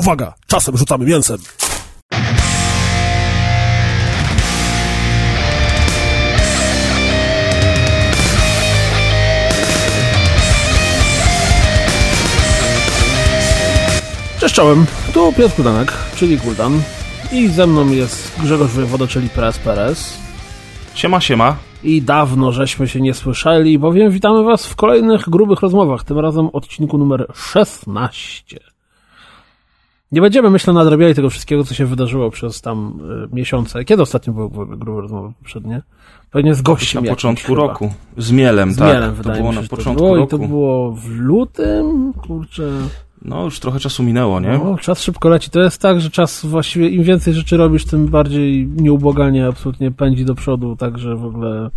Uwaga, czasem rzucamy mięsem. Cześć czołem, tu Piotr Kuldanek, czyli Kuldan i ze mną jest Grzegorz Wojewoda, czyli Perez Perez. Siema, siema. I dawno żeśmy się nie słyszeli, bowiem witamy was w kolejnych grubych rozmowach, tym razem odcinku numer 16. Nie będziemy, myślę, nadrabiali tego wszystkiego, co się wydarzyło przez tam y, miesiące. Kiedy ostatnio były grube rozmowy poprzednie? Pewnie z gościem Na początku chyba. roku. Z Mielem, Z tak. Mielem, to wydaje było mi się, na początku było, roku. I to było w lutym? Kurczę... No, już trochę czasu minęło, nie? No, czas szybko leci. To jest tak, że czas właściwie im więcej rzeczy robisz, tym bardziej nieubłaganie absolutnie pędzi do przodu, także w ogóle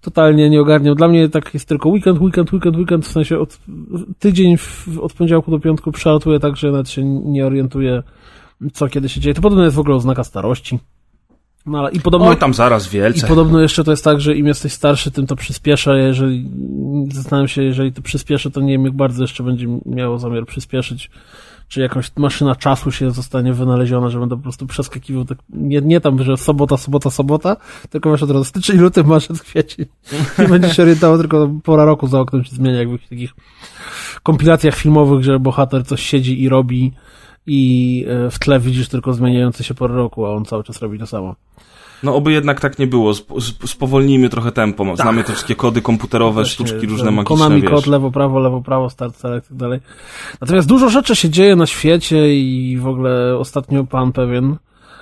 totalnie nie ogarniam. Dla mnie tak jest tylko weekend, weekend, weekend, weekend, w sensie od, tydzień w, od poniedziałku do piątku przelatuje tak, że nawet się nie orientuję, co kiedy się dzieje. To podobno jest w ogóle oznaka starości. No, i podobno... Oj, tam zaraz I wielce. podobno jeszcze to jest tak, że im jesteś starszy, tym to przyspiesza. Jeżeli zastanawiam się, jeżeli to przyspieszy, to nie wiem, jak bardzo jeszcze będzie miało zamiar przyspieszyć. Czy jakąś maszyna czasu się zostanie wynaleziona, że będę po prostu przeskakiwał tak, nie, nie tam, że sobota, sobota, sobota, tylko masz od razu styczeń, luty, marzec, kwiecień. Nie będziesz się orientował, tylko pora roku za oknem się zmienia, jakby w takich kompilacjach filmowych, że bohater coś siedzi i robi i e, w tle widzisz tylko zmieniające się pory roku, a on cały czas robi to samo. No, oby jednak tak nie było. Sp sp spowolnijmy trochę tempo. Znamy te wszystkie kody komputerowe, Tak. Właśnie, sztuczki różne magiczne, Konami wiesz. kod, lewo, prawo, lewo, prawo, start, select i tak dalej. Natomiast dużo rzeczy się dzieje na świecie i w ogóle ostatnio pan pewien,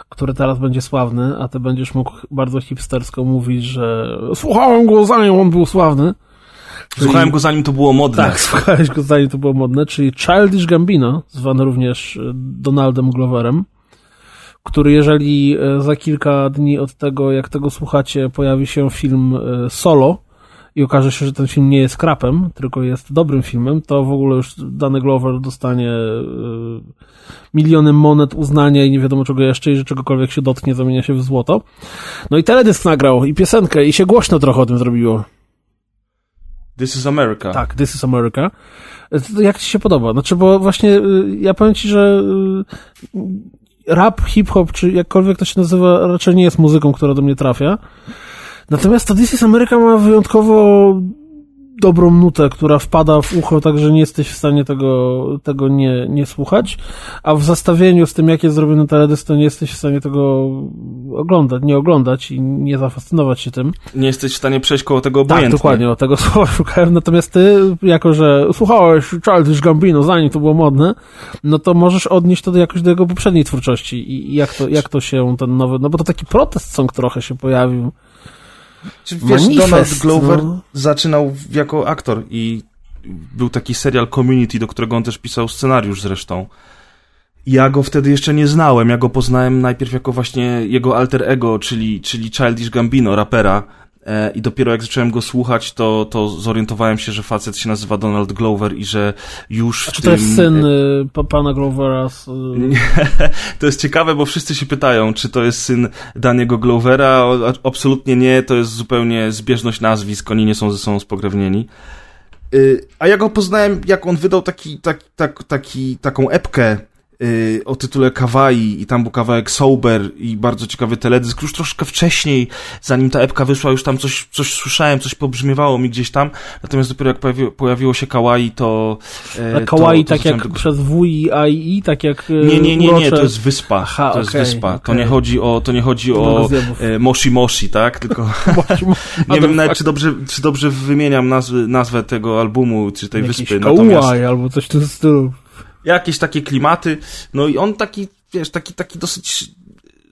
który teraz będzie sławny, a ty będziesz mógł bardzo hipstersko mówić, że słuchałem go zanim on był sławny. Słuchałem go zanim to było modne. Tak, słuchałeś go zanim to było modne, czyli Childish Gambino, zwany również e, Donaldem Gloverem, który jeżeli e, za kilka dni od tego, jak tego słuchacie, pojawi się film e, Solo i okaże się, że ten film nie jest krapem, tylko jest dobrym filmem, to w ogóle już dany Glover dostanie miliony monet uznania i nie wiadomo czego jeszcze i że czegokolwiek się dotknie, zamienia się w złoto. No i teledysk nagrał i piosenkę i się głośno trochę o tym zrobiło. This is America. Tak, This is America. Jak ci się podoba? Znaczy, bo właśnie y, ja powiem ci, że y, rap, hip-hop, czy jakkolwiek to się nazywa, raczej nie jest muzyką, która do mnie trafia. Natomiast to This is America ma wyjątkowo dobrą nutę, która wpada w ucho, tak że nie jesteś w stanie tego, tego nie, nie słuchać, a w zestawieniu z tym, jak jest zrobiony teledysk, to nie jesteś w stanie tego oglądać, nie oglądać i nie zafascynować się tym. Nie jesteś w stanie przejść koło tego Tak, obojętnie. dokładnie, o tego słowa szukałem. Natomiast ty, jako że słuchałeś Childish Gambino, zanim to było modne, no to możesz odnieść to do jakoś do jego poprzedniej twórczości i i jak to, jak to się ten nowy, no bo to taki protest song trochę się pojawił. Czy wiesz, Manifest, Donald Glover no. zaczynał jako aktor i był taki serial Community, do którego on też pisał scenariusz zresztą. Ja go wtedy jeszcze nie znałem. Ja go poznałem najpierw jako właśnie jego alter ego, czyli, czyli Childish Gambino, rapera. E, I dopiero jak zacząłem go słuchać, to, to zorientowałem się, że facet się nazywa Donald Glover i że już w Czy to tym... jest syn y, pa- pana Glovera z... Y, to jest ciekawe, bo wszyscy się pytają, czy to jest syn Daniego Glovera. A- Absolutnie nie, to jest zupełnie zbieżność nazwisk, oni nie są ze sobą spokrewnieni. Y, A ja go poznałem, jak on wydał taki, tak, tak, taki, taką epkę o tytule Kawaii i tam był kawałek Sober i bardzo ciekawy teledysk. Już troszkę wcześniej, zanim ta epka wyszła, już tam coś, coś słyszałem, coś pobrzmiewało mi gdzieś tam. Natomiast dopiero jak pojawi, pojawiło się Kawaii, to... e, a Kawaii to, to tak jak tego przez W i A i tak jak y, nie, nie, nie, nie, to jest wyspa. Aha, to jest wyspa. To okej. nie chodzi o, to nie chodzi o e, Moshi Moshi, tak? Tylko nie wiem nawet, czy dobrze, czy dobrze wymieniam nazwy, nazwę tego albumu, czy tej Jakiś wyspy. Natomiast albo coś w tym stylu. Jakieś takie klimaty. No i on taki, wiesz, taki, taki dosyć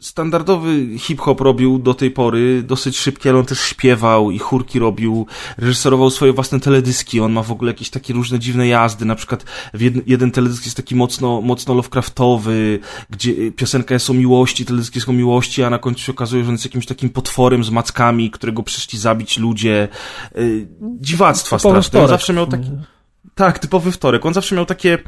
standardowy hip-hop robił do tej pory, dosyć szybki, ale on też śpiewał i chórki robił, reżyserował swoje własne teledyski, on ma w ogóle jakieś takie różne dziwne jazdy, na przykład w jed, jeden teledysk jest taki mocno, mocno Lovecraftowy, gdzie y, piosenka jest o miłości, teledysk jest o miłości, a na końcu się okazuje, że on jest jakimś takim potworem z mackami, którego przyszli zabić ludzie. Y, dziwactwa straszne. On zawsze miał taki... Tak, typowy wtorek. On zawsze miał takie,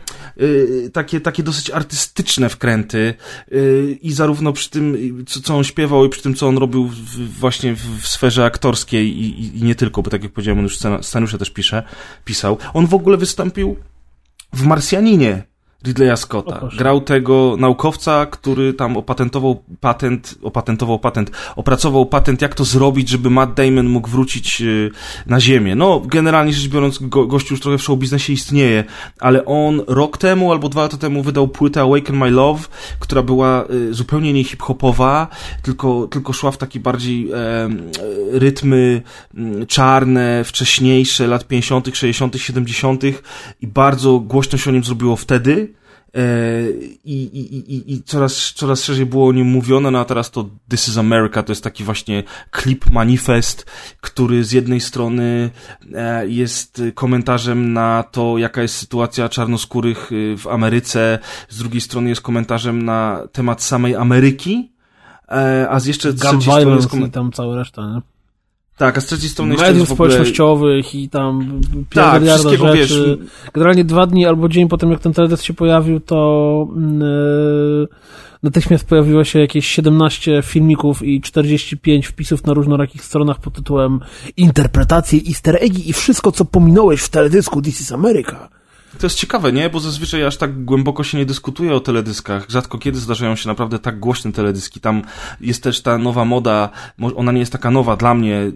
y, takie, takie dosyć artystyczne wkręty y, i zarówno przy tym, y, co, co on śpiewał i przy tym, co on robił w, właśnie w, w sferze aktorskiej i, i, i nie tylko, bo tak jak powiedziałem, on już scena- scenariusze też pisze, pisał. On w ogóle wystąpił w Marsjaninie Ridleya Scotta. Grał tego naukowca, który tam opatentował patent, opatentował patent, opracował patent, jak to zrobić, żeby Matt Damon mógł wrócić y, na ziemię. No, generalnie rzecz biorąc, go, gościu już trochę w show biznesie istnieje, ale on rok temu albo dwa lata temu wydał płytę Awaken My Love, która była y, zupełnie nie hip-hopowa, tylko, tylko szła w taki bardziej e, rytmy mm, czarne, wcześniejsze, lat 50., 60., 70. i bardzo głośno się o nim zrobiło wtedy. E, I, i, i, i coraz, coraz szerzej było o nim mówione, no a teraz to This is America, to jest taki właśnie klip manifest, który z jednej strony e, jest komentarzem na to, jaka jest sytuacja czarnoskórych y, w Ameryce, z drugiej strony jest komentarzem na temat samej Ameryki, e, a z jeszcze trzeciej strony jest komentarz... tam cała reszta, nie? Tak, a z trzeciej strony jeszcze Mediów ogóle... społecznościowych i tam tak, wszystkiego, rzeczy. Wiesz... Generalnie dwa dni albo dzień po tym, jak ten teledysk się pojawił, to yy, natychmiast pojawiło się jakieś 17 filmików i 45 wpisów na różnorakich stronach pod tytułem Interpretacje easter eggi i wszystko, co pominąłeś w teledysku This is America. To jest ciekawe, nie? Bo zazwyczaj aż tak głęboko się nie dyskutuje o teledyskach. Rzadko kiedy zdarzają się naprawdę tak głośne teledyski. Tam jest też ta nowa moda, ona nie jest taka nowa dla mnie,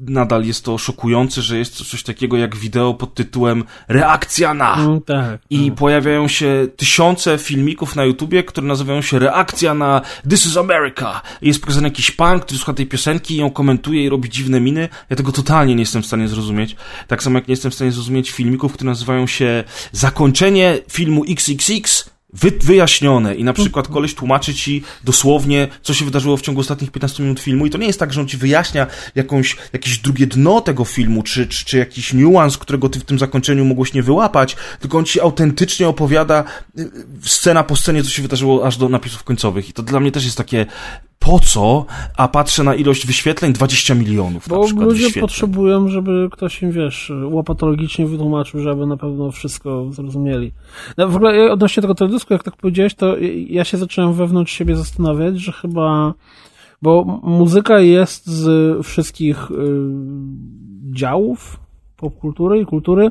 nadal jest to szokujące, że jest coś takiego jak wideo pod tytułem Reakcja na. Mm, tak. I mm. pojawiają się tysiące filmików na YouTubie, które nazywają się Reakcja na This is America. I jest pokazany jakiś pan, który słucha tej piosenki i ją komentuje i robi dziwne miny. Ja tego totalnie nie jestem w stanie zrozumieć. Tak samo jak nie jestem w stanie zrozumieć filmików, które nazywają się Zakończenie filmu XXX wy, wyjaśnione i na przykład koleś tłumaczy ci dosłownie, co się wydarzyło w ciągu ostatnich 15 minut filmu i to nie jest tak, że on ci wyjaśnia jakąś, jakieś drugie dno tego filmu, czy, czy, czy jakiś niuans, którego ty w tym zakończeniu mogłeś nie wyłapać, tylko on ci autentycznie opowiada y, scena po scenie, co się wydarzyło aż do napisów końcowych. I to dla mnie też jest takie po co, a patrzę na ilość wyświetleń 20 milionów Bo na przykład ludzie wyświetleń. potrzebują, żeby ktoś im, wiesz, łopatologicznie wytłumaczył, żeby na pewno wszystko zrozumieli. No, w ogóle odnośnie tego teledysku, jak tak powiedziałeś, to ja się zacząłem wewnątrz siebie zastanawiać, że chyba, bo muzyka jest z wszystkich y, działów popkultury i kultury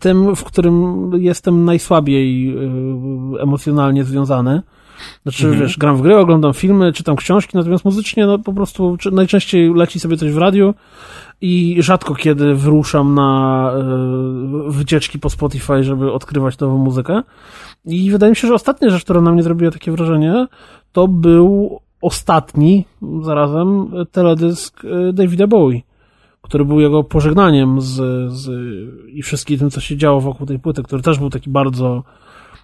tym, w którym jestem najsłabiej y, emocjonalnie związany. Znaczy, mhm. wiesz, gram w gry, oglądam filmy, czytam książki, natomiast muzycznie, no po prostu najczęściej leci sobie coś w radiu i rzadko kiedy wyruszam na y, wycieczki po Spotify, żeby odkrywać nową muzykę. I wydaje mi się, że ostatnia rzecz, która na mnie zrobiła takie wrażenie, to był ostatni zarazem teledysk e, Davida Bowie, który był jego pożegnaniem z, z i wszystkim tym, co się działo wokół tej płyty, który też był taki bardzo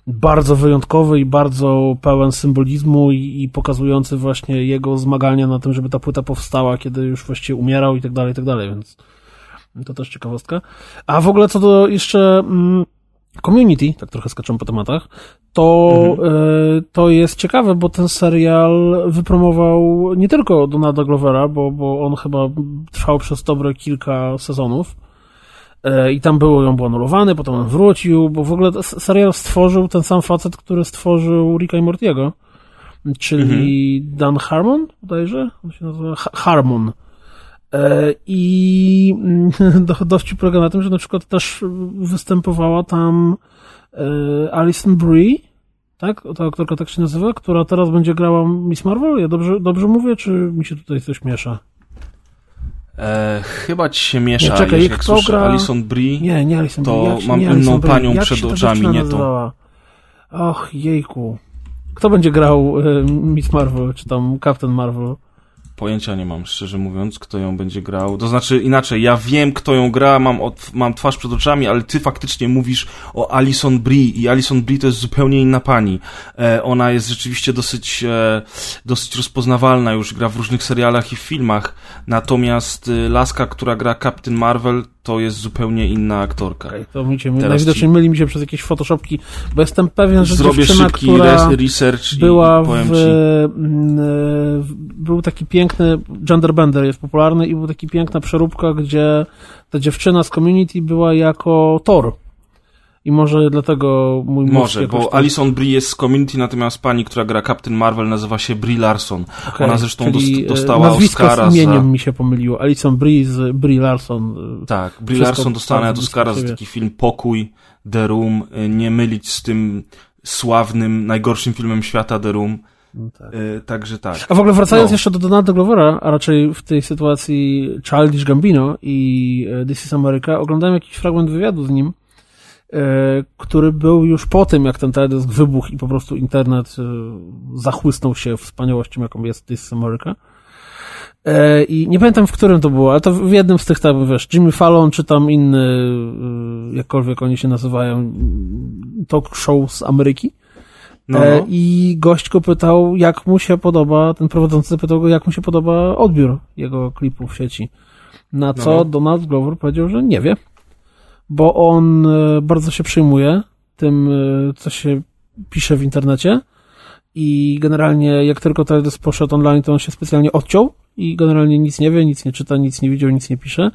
bardzo wyjątkowy i bardzo pełen symbolizmu i, i, pokazujący właśnie jego zmagania na tym, żeby ta płyta powstała, kiedy już właściwie umierał i tak dalej, i tak dalej, więc to też ciekawostka. A w ogóle co do jeszcze mm, community, tak trochę skaczę po tematach, to, mhm. y, to jest ciekawe, bo ten serial wypromował nie tylko Donalda Glovera, bo, bo on chyba trwał przez dobre kilka sezonów, i tam było ją był anulowany, potem on wrócił, bo w ogóle serial stworzył ten sam facet, który stworzył Ricka i Mortiego, czyli mhm. Dan Harmon, bodajże? On się nazywa Harmon. E, I dowcip polega na tym, że na przykład też występowała tam e, Alison Brie, tak? Ta aktorka tak się nazywa, która teraz będzie grała Miss Marvel? Ja dobrze, dobrze mówię, czy mi się tutaj coś miesza? E, chyba ci się miesza, nie, czekaj, jak słyszę gra... Alison Brie, nie, nie Alison to Brie. mam nie inną panią jak przed oczami, nie to. Och, jejku. Kto będzie grał y, Miss Marvel, czy tam Captain Marvel? Pojęcia nie mam, szczerze mówiąc, kto ją będzie grał. To znaczy inaczej, ja wiem, kto ją gra, mam, od, mam twarz przed oczami, ale ty faktycznie mówisz o Alison Brie i Alison Brie to jest zupełnie inna pani. E, ona jest rzeczywiście dosyć, e, dosyć rozpoznawalna, już gra w różnych serialach i filmach. Natomiast e, laska, która gra Captain Marvel, to jest zupełnie inna aktorka. Okay, to mi się, najwidoczniej ci... myli mi się przez jakieś photoshopki, bo jestem pewien, że Zrobię dziewczyna, szybki która research była w, mm, w, był taki piękny, genderbender jest popularny i był taki piękna przeróbka, gdzie ta dziewczyna z community była jako Thor i może dlatego mój Może, bo tak... Alison Brie jest z Community, natomiast pani, która gra Captain Marvel nazywa się Brie Larson. Okay, Ona zresztą dost, e, dostała Oscara z imieniem za... mi się pomyliło. Alison Brie z Brie Larson. Tak, Brie Larson dostała Oscara za taki film Pokój The Room, nie mylić z tym sławnym, najgorszym filmem świata The Room. No tak. także tak. A w ogóle wracając no. jeszcze do Donalda Glovera, a raczej w tej sytuacji Childish Gambino i This is America, oglądałem jakiś fragment wywiadu z nim, E, który był już po tym, jak ten teledysk wybuchł i po prostu internet e, zachłysnął się wspaniałością, jaką jest This America. E, I nie pamiętam, w którym to było, ale to w jednym z tych tam, wiesz, Jimmy Fallon, czy tam inny, jakkolwiek oni się nazywają, talk show z Ameryki. No, no. I gość go pytał, jak mu się podoba, ten prowadzący zapytał go, jak mu się podoba odbiór jego klipów w sieci. Na co no. Donald Glover powiedział, że nie wie bo on e, bardzo się przejmuje tym, e, co się pisze w internecie i generalnie jak tylko teledysk poszedł online, to on się specjalnie odciął i generalnie nic nie wie, nic nie czyta, nic nie widział, nic nie pisze.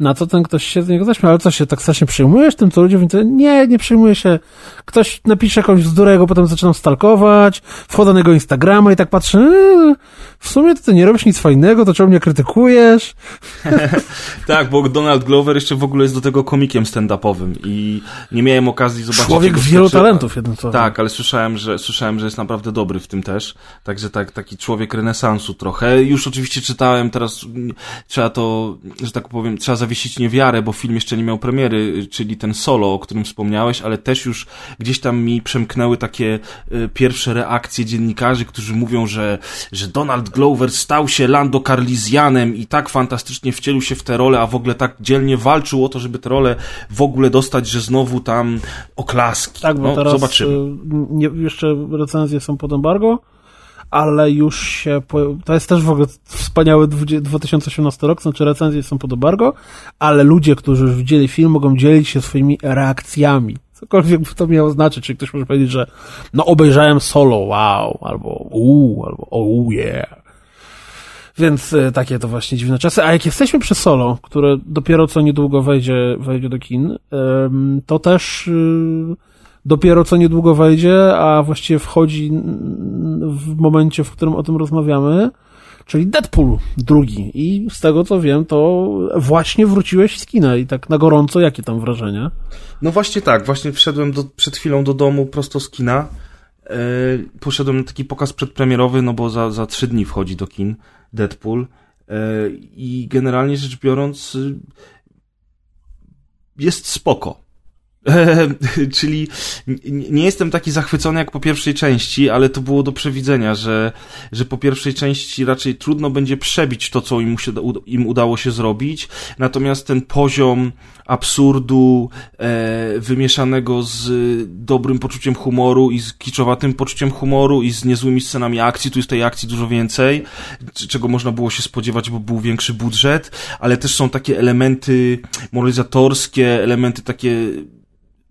Na co ten ktoś się z niego zaśmiał, ale co się, tak strasznie przejmujesz tym, co ludzie mówią, nie, nie przejmuję się. Ktoś napisze jakąś bzdurę, go potem zaczynam stalkować, wchodzę na jego Instagrama i tak patrzę, eee, w sumie to ty nie robisz nic fajnego, to czemu mnie krytykujesz? tak, bo Donald Glover jeszcze w ogóle jest do tego komikiem stand-upowym i nie miałem okazji zobaczyć... Człowiek wielu talentów, jednym słowem. Tak, ale słyszałem że, słyszałem, że jest naprawdę dobry w tym też, także tak, taki człowiek renesansu trochę. Już oczywiście czytałem, teraz trzeba to, że tak powiem, trzeba zawiesić niewiarę, bo film jeszcze nie miał premiery, czyli ten solo, o którym wspomniałeś, ale też już gdzieś tam mi przemknęły takie y, pierwsze reakcje dziennikarzy, którzy mówią, że, że Donald Glover stał się Lando Carlisianem i tak fantastycznie wcielił się w tę rolę, a w ogóle tak dzielnie walczył o to, żeby tę rolę w ogóle dostać, że znowu tam oklaski. Tak, bo no, teraz zobaczymy. Y, nie, jeszcze recenzje są pod embargo, ale już się, to jest też w ogóle wspaniały 2018 rok, znaczy recenzje są pod embargo, ale ludzie, którzy już widzieli film, mogą dzielić się swoimi reakcjami. Cokolwiek by to miało znaczyć, czy ktoś może powiedzieć, że no obejrzałem solo, wow, albo uuu, albo oh yeah. Więc y, takie to właśnie dziwne czasy. A jak jesteśmy przy solo, które dopiero co niedługo wejdzie, wejdzie do kin, to też y, dopiero co niedługo wejdzie, a właściwie wchodzi w momencie, w którym o tym rozmawiamy, czyli Deadpool drugi. I z tego co wiem, to właśnie wróciłeś z kina i tak na gorąco, jakie tam wrażenia? No właśnie tak, właśnie wszedłem do, przed chwilą do domu prosto z kina. Yy, poszedłem na taki pokaz przedpremierowy, no bo za, za trzy dni wchodzi do kin Deadpool. Yy, I generalnie rzecz biorąc, yy, jest spoko. Czyli nie jestem taki zachwycony jak po pierwszej części, ale to było do przewidzenia, że, że po pierwszej części raczej trudno będzie przebić to, co im, się, im udało się zrobić. Natomiast ten poziom absurdu e, wymieszanego z dobrym poczuciem humoru i z kiczowatym poczuciem humoru i z niezłymi scenami akcji, tu jest tej akcji dużo więcej, czego można było się spodziewać, bo był większy budżet, ale też są takie elementy moralizatorskie, elementy takie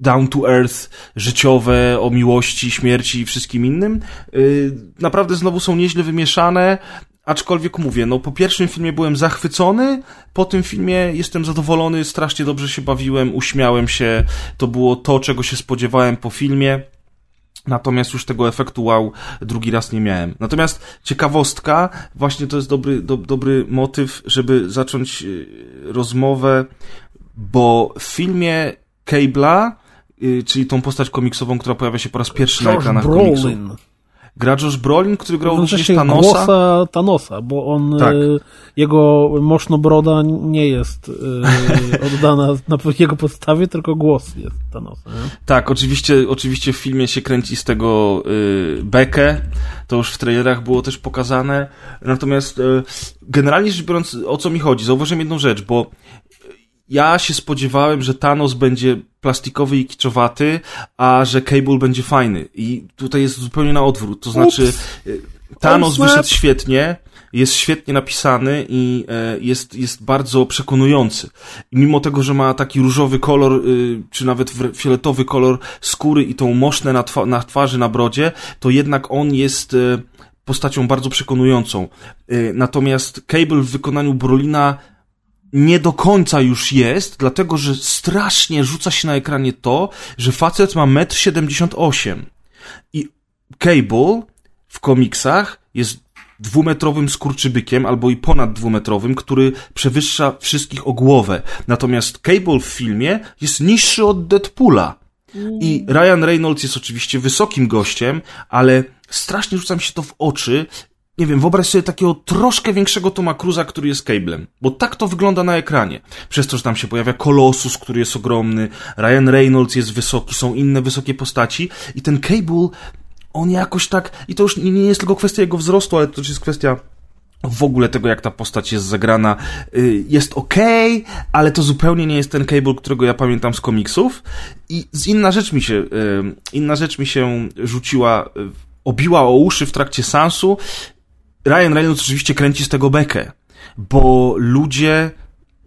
down to earth, życiowe, o miłości, śmierci i wszystkim innym. Y, naprawdę znowu są nieźle wymieszane, aczkolwiek mówię, no po pierwszym filmie byłem zachwycony, po tym filmie jestem zadowolony, strasznie dobrze się bawiłem, uśmiałem się, to było to, czego się spodziewałem po filmie. Natomiast już tego efektu wow drugi raz nie miałem. Natomiast ciekawostka, właśnie to jest dobry, do, dobry motyw, żeby zacząć y, rozmowę, bo w filmie Cable'a czyli tą postać komiksową, która pojawia się po raz pierwszy Josh na ekranach Brolin. komiksu. Gra Josh Brolin, który grał no, również Thanosa. głosa Thanosa, bo on, tak. y, jego moszno-broda nie jest y, oddana na jego podstawie, tylko głos jest Thanosa. Nie? Tak, oczywiście, oczywiście w filmie się kręci z tego y, bekę, to już w trailerach było też pokazane, natomiast y, generalnie rzecz biorąc, o co mi chodzi? Zauważyłem jedną rzecz, bo ja się spodziewałem, że Thanos będzie plastikowy i kiczowaty, a że Cable będzie fajny. I tutaj jest zupełnie na odwrót. To znaczy, Ups. Y, Thanos wyszedł świetnie, jest świetnie napisany i e, jest, jest bardzo przekonujący. I mimo tego, że ma taki różowy kolor, y, czy nawet fioletowy kolor skóry i tą moszne na, twa na twarzy, na brodzie, to jednak on jest e, postacią bardzo przekonującą. E, natomiast Cable w wykonaniu Brolina nie do końca już jest, dlatego że strasznie rzuca się na ekranie to, że facet ma 1,78 m. I Cable w komiksach jest dwumetrowym skurczybykiem, albo i ponad dwumetrowym, który przewyższa wszystkich o głowę. Natomiast Cable w filmie jest niższy od Deadpoola. I Ryan Reynolds jest oczywiście wysokim gościem, ale strasznie rzuca mi się to w oczy. Nie wiem, wyobraź sobie takiego troszkę większego Toma Cruza, który jest Cablem. Bo tak to wygląda na ekranie. Przez to, że tam się pojawia Colossus, który jest ogromny, Ryan Reynolds jest wysoki, są inne wysokie postaci i ten Cable, on jakoś tak, i to już nie jest tylko kwestia jego wzrostu, ale to też jest kwestia w ogóle tego, jak ta postać jest zagrana, y, jest ok, ale to zupełnie nie jest ten Cable, którego ja pamiętam z komiksów. I inna rzecz mi się, y, inna rzecz mi się rzuciła, y, obiła o uszy w trakcie sansu. Ryan Reynolds oczywiście kręci z tego bekę, bo ludzie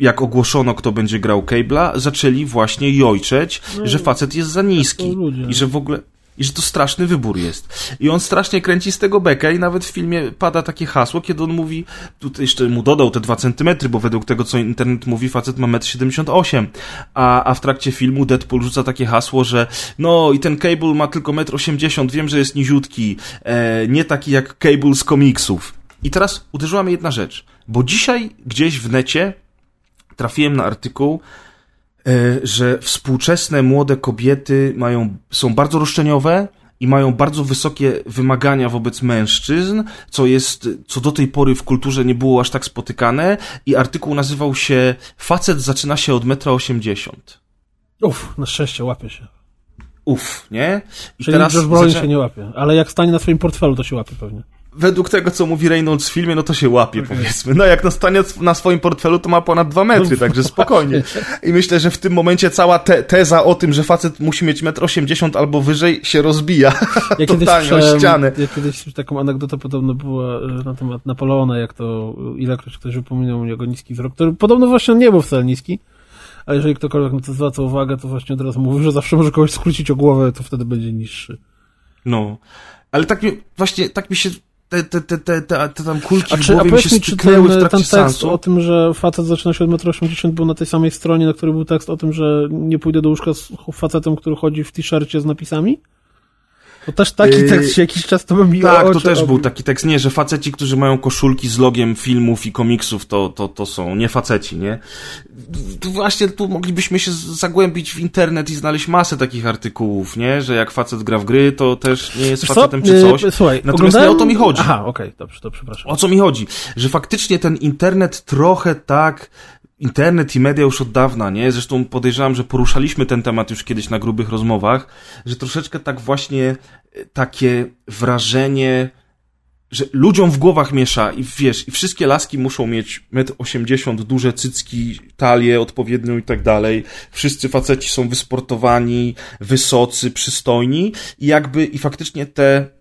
jak ogłoszono, kto będzie grał Cable'a, zaczęli właśnie jojczeć, no, że facet jest za niski i że w ogóle i że to straszny wybór jest. I on strasznie kręci z tego bekę i nawet w filmie pada takie hasło, kiedy on mówi, tutaj jeszcze mu dodał te dwa centymetry, bo według tego, co internet mówi, facet ma 1,78 m, a, a w trakcie filmu Deadpool rzuca takie hasło, że no i ten Cable ma tylko 1,80 m, wiem, że jest niziutki, e, nie taki jak Cable z komiksów. I teraz uderzyła mnie jedna rzecz, bo dzisiaj gdzieś w necie trafiłem na artykuł, że współczesne młode kobiety mają, są bardzo roszczeniowe i mają bardzo wysokie wymagania wobec mężczyzn, co jest, co do tej pory w kulturze nie było aż tak spotykane i artykuł nazywał się Facet zaczyna się od metra osiemdziesiąt. Uff, na szczęście łapie się. Uff, nie? I Czyli teraz Josh zaczę... się nie łapie, ale jak stanie na swoim portfelu, to się łapie pewnie według tego, co mówi Reynolds w filmie, no to się łapie, okay. powiedzmy. No jak nastanie na swoim portfelu, to ma ponad dwa metry, także spokojnie. I myślę, że w tym momencie cała te teza o tym, że facet musi mieć metr osiemdziesiąt albo wyżej, się rozbija ja totalnie o ścianę. Ja kiedyś taką anegdotę podobno była e, na temat Napoleona, jak to ilekroć ktoś wypominał u niego niski wzrok, który podobno właśnie nie był wcale niski, a jeżeli ktokolwiek na to zwraca uwagę, to właśnie od razu mówi, że zawsze może kogoś skrócić o głowę, to wtedy będzie niższy. No. Ale tak mi, właśnie, tak mi się te, te, te, te, te tam kulki a czy, w głowie a mi się styknęły w trakcie ten tekst sensu. o tym, że facet zaczyna się od 1,80 m był na tej samej stronie, na której był tekst o tym, że nie pójdę do łóżka z facetem, który chodzi w t-shircie z napisami? To też taki yy, tekst się jakiś czas to mi Tak, to też był taki tekst. Nie, że faceci, którzy mają koszulki z logiem filmów i komiksów, to, to, to są nie faceci, nie? Tu właśnie tu moglibyśmy się zagłębić w internet i znaleźć masę takich artykułów, nie? Że jak facet gra w gry, to też nie jest facetem czy coś. Yy, słuchaj, Natomiast oglądałem... nie o to mi chodzi. Aha, okej, okay, dobrze, to przepraszam. O co mi chodzi? Że faktycznie ten internet trochę tak internet i media już od dawna, nie? Zresztą podejrzewam, że poruszaliśmy ten temat już kiedyś na grubych rozmowach, że troszeczkę tak właśnie e, takie wrażenie, że ludziom w głowach miesza i wiesz, i wszystkie laski muszą mieć 1,80 m, duże cycki, talię odpowiednią i tak dalej. Wszyscy faceci są wysportowani, wysocy, przystojni i jakby, i faktycznie te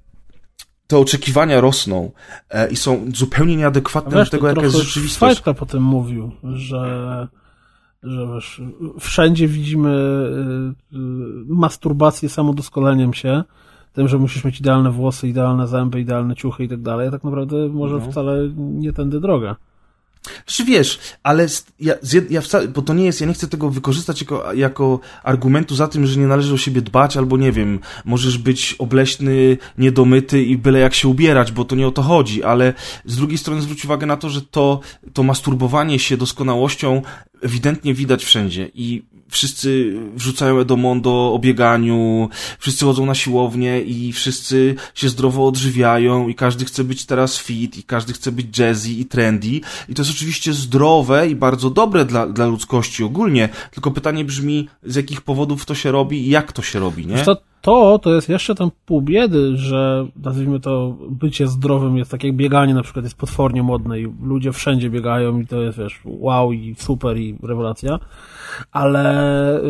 te oczekiwania rosną e, i są zupełnie nieadekwatne wiesz, do tego, jaka jest rzeczywistość. Fajka potem mówił, że, że wiesz, wszędzie widzimy y, y, masturbację samodoskoleniem się, tym, że musisz mieć idealne włosy, idealne zęby, idealne ciuchy i tak dalej, tak naprawdę może no. wcale nie tędy droga. Czy wiesz, ale ja, ja wcale, bo to nie jest, ja nie chcę tego wykorzystać jako, jako argumentu za tym, że nie należy o siebie dbać, albo nie wiem, możesz być obleśny, niedomyty i byle jak się ubierać, bo to nie o to chodzi, ale z drugiej strony zwróć uwagę na to, że to, to masturbowanie się doskonałością ewidentnie widać wszędzie i wszyscy wrzucają Edomondo o bieganiu, wszyscy chodzą na siłownię i wszyscy się zdrowo odżywiają i każdy chce być teraz fit i każdy chce być jazzy i trendy i to jest oczywiście zdrowe i bardzo dobre dla, dla ludzkości ogólnie, tylko pytanie brzmi, z jakich powodów to się robi i jak to się robi, nie? To, to, to jest jeszcze tam pół biedy, że nazwijmy to bycie zdrowym jest tak jak bieganie na przykład jest potwornie modne i ludzie wszędzie biegają i to jest wiesz wow i super i rewelacja ale y,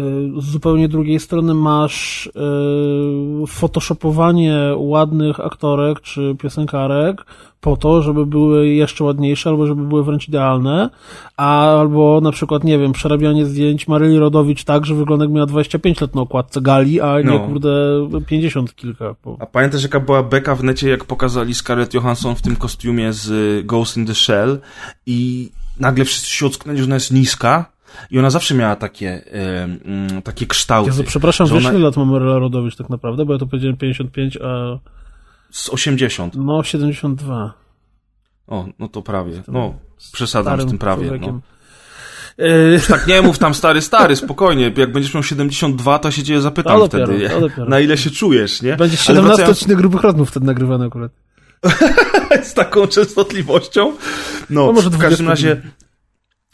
z zupełnie drugiej strony masz y, photoshopowanie ładnych aktorek czy piosenkarek po to, żeby były jeszcze ładniejsze, albo żeby były wręcz idealne, a, albo na przykład, nie wiem, przerabianie zdjęć Maryli Rodowicz tak, że wygląda jak miała 25 lat na okładce gali, a nie, no. kurde, 50 kilka. Bo... A pamiętasz, jaka była beka w necie, jak pokazali Scarlett Johansson w tym kostiumie z Ghost in the Shell i nagle wszyscy się ocknęli, że ona jest niska, i ona zawsze miała takie, yy, takie kształty. Jezu, przepraszam, wiesz ona... ile lat ma Maryla Rodowicz tak naprawdę? Bo ja to powiedziałem 55, a... Z 80. No, 72. O, no to prawie. No, przesadzam z tym prawie. No. Yy... Tak nie mów tam stary, stary, spokojnie. Jak będziesz miał 72, to się cię zapytam dopiero, wtedy, na ile się czujesz, nie? Będzie 17 wracając... odcinek grubych rodnów wtedy nagrywany akurat. z taką częstotliwością. No, no może w każdym razie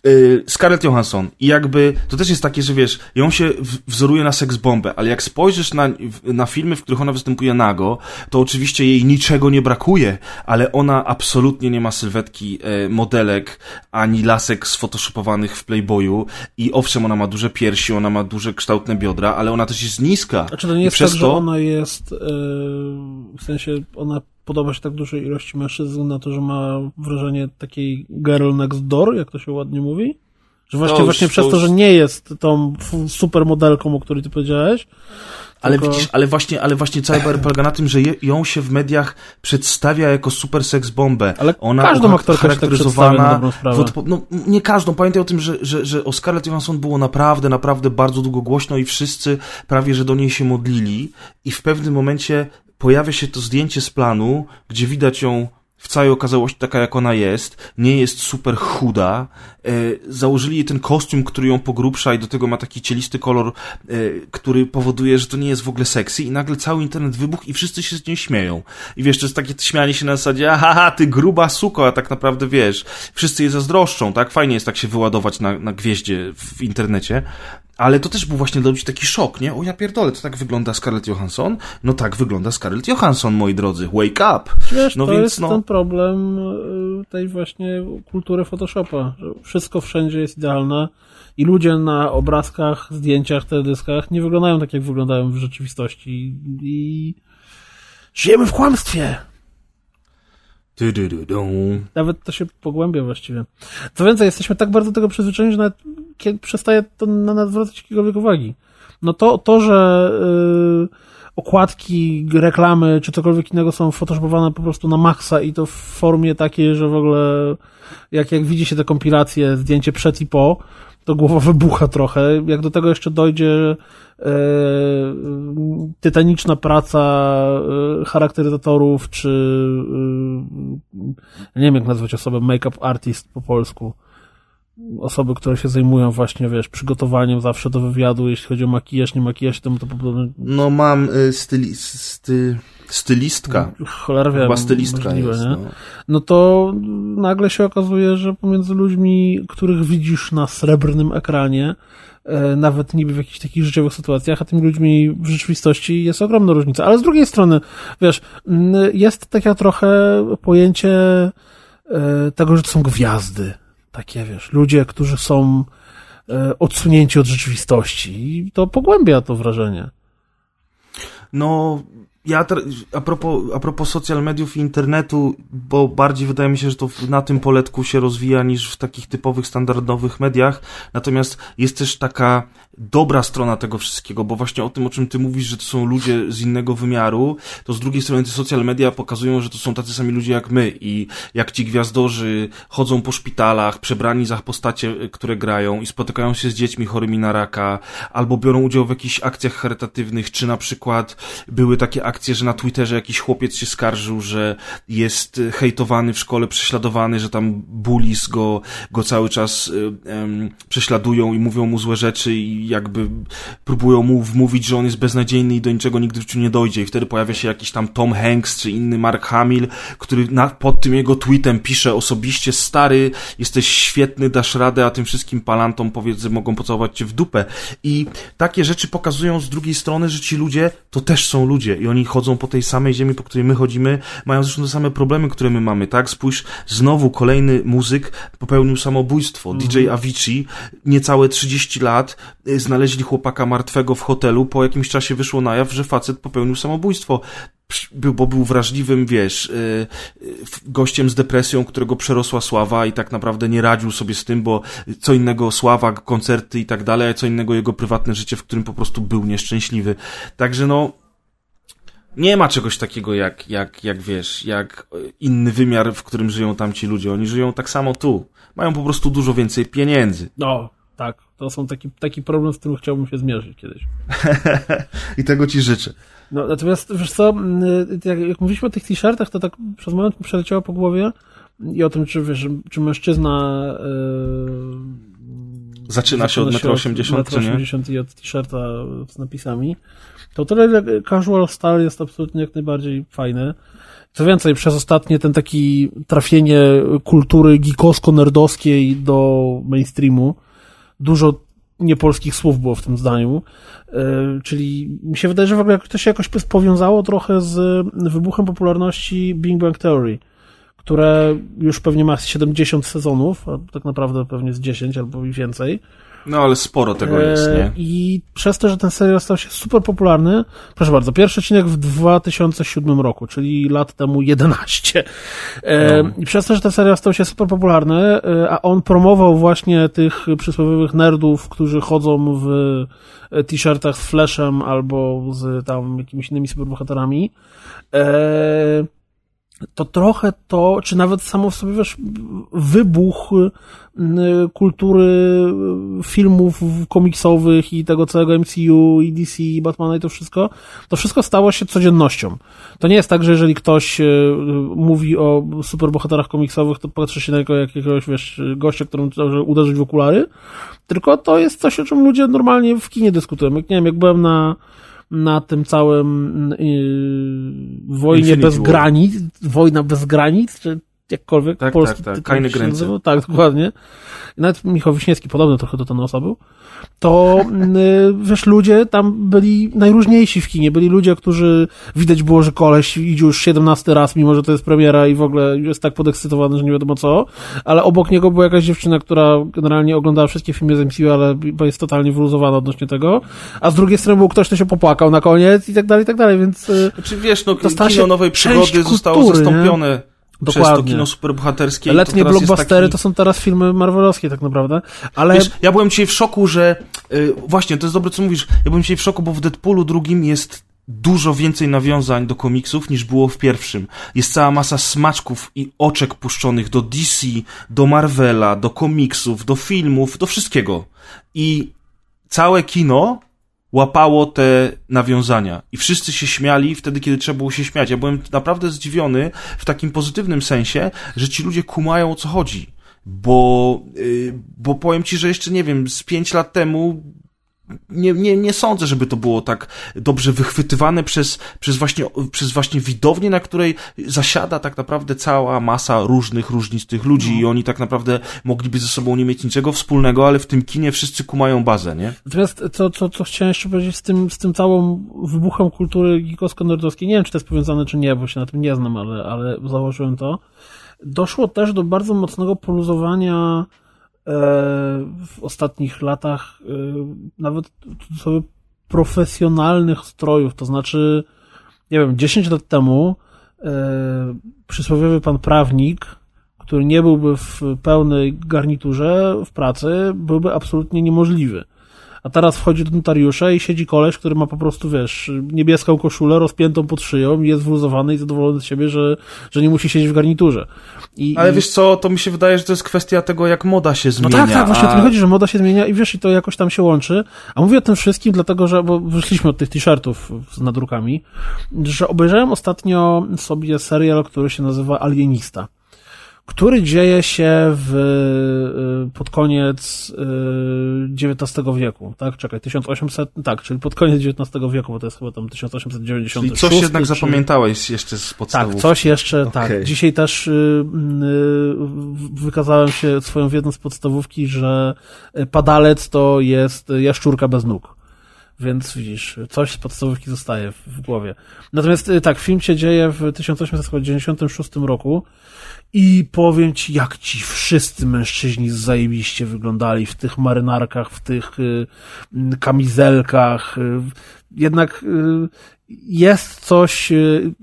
Y, Scarlett Johansson i jakby to też jest takie, że wiesz, ją się wzoruje na seks bombę, ale jak spojrzysz na, na filmy, w których ona występuje nago, to oczywiście jej niczego nie brakuje, ale ona absolutnie nie ma sylwetki e, modelek ani lasek sfotoshopowanych w Playboyu i owszem, ona ma duże piersi, ona ma duże kształtne biodra, ale ona też jest niska. Znaczy to nie jest tak, to... że ona jest, yy, w sensie ona podoba się tak dużej ilości mężczyzn na to, że ma wrażenie takiej girl next door, jak to się ładnie mówi? Że właśnie, to właśnie przez to, że nie jest tą super modelką, o której ty powiedziałeś. Ale tylko... widzisz, ale właśnie, ale właśnie cały bar polega na tym, że je, ją się w mediach przedstawia jako super seks bombę. Ale Ona każdą aktorkę tak charakteryzowana. Tak no, nie każdą. Pamiętaj o tym, że, że, że o Scarlett Johansson było naprawdę, naprawdę bardzo długo głośno i wszyscy prawie, że do niej się modlili i w pewnym momencie pojawia się to zdjęcie z planu, gdzie widać ją w całej okazałości taka, jak ona jest, nie jest super chuda. E, założyli jej ten kostium, który ją pogrubsza i do tego ma taki cielisty kolor, e, który powoduje, że to nie jest w ogóle sexy i nagle cały internet wybuchł i wszyscy się z niej śmieją. I wiesz, to jest takie śmianie się na zasadzie, aha, ty gruba suko, a tak naprawdę wiesz, wszyscy je zazdroszczą, tak? Fajnie jest tak się wyładować na, na gwieździe w internecie. Ale to też był właśnie dla taki szok, nie? O ja pierdolę, to tak wygląda Scarlett Johansson? No tak wygląda Scarlett Johansson, moi drodzy. Wake up! Wiesz, no to więc, jest no... ten problem y, tej właśnie kultury Photoshopa, że wszystko wszędzie jest idealne i ludzie na obrazkach, zdjęciach, teledyskach nie wyglądają tak, jak wyglądają w rzeczywistości i żyjemy w kłamstwie. Nawet to się pogłębia właściwie. Co więcej, jesteśmy tak bardzo do tego przyzwyczajeni, że nawet przestaje to na nas zwracać jakiegokolwiek uwagi. No to, to że yy, okładki, reklamy czy cokolwiek innego są photoshopowane po prostu na maksa i to w formie takiej, że w ogóle jak, jak widzi się te kompilacje, zdjęcie przed i po, to głowa wybucha trochę. Jak do tego jeszcze dojdzie e, tytaniczna praca e, charakteryzatorów, czy e, nie wiem jak nazwać osobę, make-up artist po polsku. Osoby, które się zajmują właśnie, wiesz, przygotowaniem zawsze do wywiadu, jeśli chodzi o makijaż, nie makijaż, to to. No mam y, styli, sty, stylistka. Cholera wiem, Chyba stylistka możliwe, jest, nie? No. no to nagle się okazuje, że pomiędzy ludźmi, których widzisz na srebrnym ekranie, e, nawet niby w jakichś takich życiowych sytuacjach, a tymi ludźmi w rzeczywistości jest ogromna różnica. Ale z drugiej strony, wiesz, jest takie trochę pojęcie e, tego, że to są gwiazdy. Takie, wiesz, ludzie, którzy są e, odsunięci od rzeczywistości i to pogłębia to wrażenie. No, ja a propos, a propos social mediów i internetu, bo bardziej wydaje mi się, że to na tym poletku się rozwija niż w takich typowych, standardowych mediach. Natomiast jest też taka dobra strona tego wszystkiego, bo właśnie o tym, o czym ty mówisz, że to są ludzie z innego wymiaru, to z drugiej strony te social media pokazują, że to są tacy sami ludzie jak my i jak ci gwiazdorzy chodzą po szpitalach, przebrani za postacie, które grają i spotykają się z dziećmi chorymi na raka, albo biorą udział w jakichś akcjach charytatywnych, czy na przykład były takie akcje, że na Twitterze jakiś chłopiec się skarżył, że jest hejtowany w szkole, prześladowany, że tam bullies go, go cały czas um, prześladują i mówią mu złe rzeczy i jakby próbują mu wmówić, że on jest beznadziejny i do niczego nigdy w życiu nie dojdzie. I wtedy pojawia się jakiś tam Tom Hanks czy inny Mark Hamill, który na, pod tym jego tweetem pisze osobiście stary, jesteś świetny, dasz radę, a tym wszystkim palantom powiedz, że mogą pocałować cię w dupę. I takie rzeczy pokazują z drugiej strony, że ci ludzie to też są ludzie i oni chodzą po tej samej ziemi, po której my chodzimy, mają zresztą te same problemy, które my mamy, tak? Spójrz, znowu kolejny muzyk popełnił samobójstwo, mm. DJ Avicii, niecałe 30 lat, y, znaleźli chłopaka martwego w hotelu, po jakimś czasie wyszło na jaw, że facet popełnił samobójstwo. Bo był wrażliwym, wiesz, y, y, gościem z depresją, którego przerosła sława i tak naprawdę nie radził sobie z tym, bo co innego sława, koncerty i tak dalej, a co innego jego prywatne życie, w którym po prostu był nieszczęśliwy. Także no, nie ma czegoś takiego jak, jak, jak wiesz, jak inny wymiar, w którym żyją tamci ludzie. Oni żyją tak samo tu. Mają po prostu dużo więcej pieniędzy. No, tak. To są taki, taki problem, z którym chciałbym się zmierzyć kiedyś. I tego ci życzę. No, natomiast, wiesz co, jak, jak mówiliśmy o tych t-shirtach, to tak przez moment mi przeleciało po głowie i o tym, czy, wiesz, czy mężczyzna Zaczyna się od 1,80 m, czy nie? 80 i od t-shirta z napisami. To tyle casual style jest absolutnie jak najbardziej fajny. Co więcej, przez ostatnie ten taki trafienie kultury geekowsko-nerdowskiej do mainstreamu, dużo niepolskich słów było w tym zdaniu, e, czyli mi się wydaje, że w ogóle to się jakoś powiązało trochę z wybuchem popularności Big Bang Theory, które już pewnie ma 70 sezonów, a tak naprawdę pewnie z 10 albo i więcej. No ale sporo tego jest, nie? E, I przez to, że ten serial stał się super popularny, proszę bardzo, pierwszy odcinek w 2007 roku, czyli lat temu 11. E, no. I przez to, że ten serial stał się super popularny, e, a on promował właśnie tych przysłowiowych nerdów, którzy chodzą w t-shirtach z Flashem albo z tam jakimiś innymi superbohaterami, to trochę to, czy nawet samo w sobie, wiesz, wybuch kultury filmów komiksowych i tego całego MCU i DC i Batmana i to wszystko, to wszystko stało się codziennością. To nie jest tak, że jeżeli ktoś e, mówi o superbohaterach komiksowych, to patrzy się na niego jak jakiegoś, wiesz, gościa, którym może uderzyć w okulary, tylko to jest coś, o czym ludzie normalnie w kinie dyskutują. Jak, nie wiem, jak byłem na na tym całym yy, wojnie Infinity bez War. granic, wojna bez granic, czy jakkolwiek tak, polski tak, tak. Kajny Gręcy. Tak, dokładnie. Nawet Michał Wiśniewski, podobny trochę do ten osa był. To, yy, wiesz, ludzie tam byli najróżniejsi w kinie. Byli ludzie, którzy widać było, że koleś idzie już 17 raz, mimo że to jest premiera i w ogóle jest tak podekscytowany, że nie wiadomo co. Ale obok niego była jakaś dziewczyna, która generalnie oglądała wszystkie filmy z MCU, ale jest totalnie wyluzowana odnośnie tego. A z drugiej strony był ktoś, kto się popłakał na koniec i tak dalej, i tak dalej, więc... Yy, znaczy, wiesz, no, kino nowej przygody zostało zastąpione. Nie? Dokładnie. Przez to kino superbohaterskie. Letnie blockbustery taki... to są teraz filmy marvelowskie tak naprawdę, ale... Wiesz, ja byłem dzisiaj w szoku, że... Yy, właśnie, to jest dobre, co mówisz. Ja byłem dzisiaj w szoku, bo w Deadpoolu drugim jest dużo więcej nawiązań do komiksów niż było w pierwszym. Jest cała masa smaczków i oczek puszczonych do DC, do Marvela, do komiksów, do filmów, do wszystkiego. I całe kino łapało te nawiązania i wszyscy się śmiali wtedy, kiedy trzeba było się śmiać. Ja byłem naprawdę zdziwiony w takim pozytywnym sensie, że ci ludzie kumają o co chodzi. Bo, yy, bo powiem ci, że jeszcze nie wiem, z pięć lat temu nie, nie, nie sądzę, żeby to było tak dobrze wychwytywane przez, przez, właśnie, przez właśnie widownię, na której zasiada tak naprawdę cała masa różnych, różnistych ludzi no. i oni tak naprawdę mogliby ze sobą nie mieć niczego wspólnego, ale w tym kinie wszyscy kumają bazę, nie? Natomiast co, co, co chciałem jeszcze powiedzieć z tym, z tym całą wybuchem kultury gikowsko-nerdowskiej, nie wiem, czy to jest powiązane, czy nie, bo się na tym nie znam, ale, ale założyłem to. Doszło też do bardzo mocnego poluzowania w ostatnich latach e, nawet sobie profesjonalnych strojów, to znaczy, nie wiem, 10 lat temu e, przysłowiowy pan prawnik, który nie byłby w pełnej garniturze w pracy, byłby absolutnie niemożliwy. A teraz wchodzi do notariusza i siedzi koleś, który ma po prostu, wiesz, niebieską koszulę rozpiętą pod szyją i jest wluzowany i zadowolony z siebie, że, że nie musi siedzieć w garniturze. I, Ale i... wiesz co, to mi się wydaje, że to jest kwestia tego, jak moda się zmienia. No tak, tak, właśnie a... o tym chodzi, że moda się zmienia i wiesz, i to jakoś tam się łączy. A mówię o tym wszystkim dlatego, że, bo wyszliśmy od tych t-shirtów z nadrukami, że obejrzałem ostatnio sobie serial, który się nazywa Alienista który dzieje się w, y, pod koniec XIX y, wieku, tak? Czekaj, 1800, tak, czyli pod koniec XIX wieku, bo to jest chyba tam 1896. Czyli coś jednak czy... zapamiętałeś jeszcze z podstawów. Tak, coś jeszcze, okay. tak. Dzisiaj też y, wykazałem się swoją wiedzą z podstawówki, że padalec to jest jaszczurka bez nóg. Więc widzisz, coś z podstawówki zostaje w głowie. Natomiast tak, film się dzieje w 1896 roku i powiem ci, jak ci wszyscy mężczyźni zajebiście wyglądali w tych marynarkach, w tych y, kamizelkach. Y, jednak y, jest coś, y,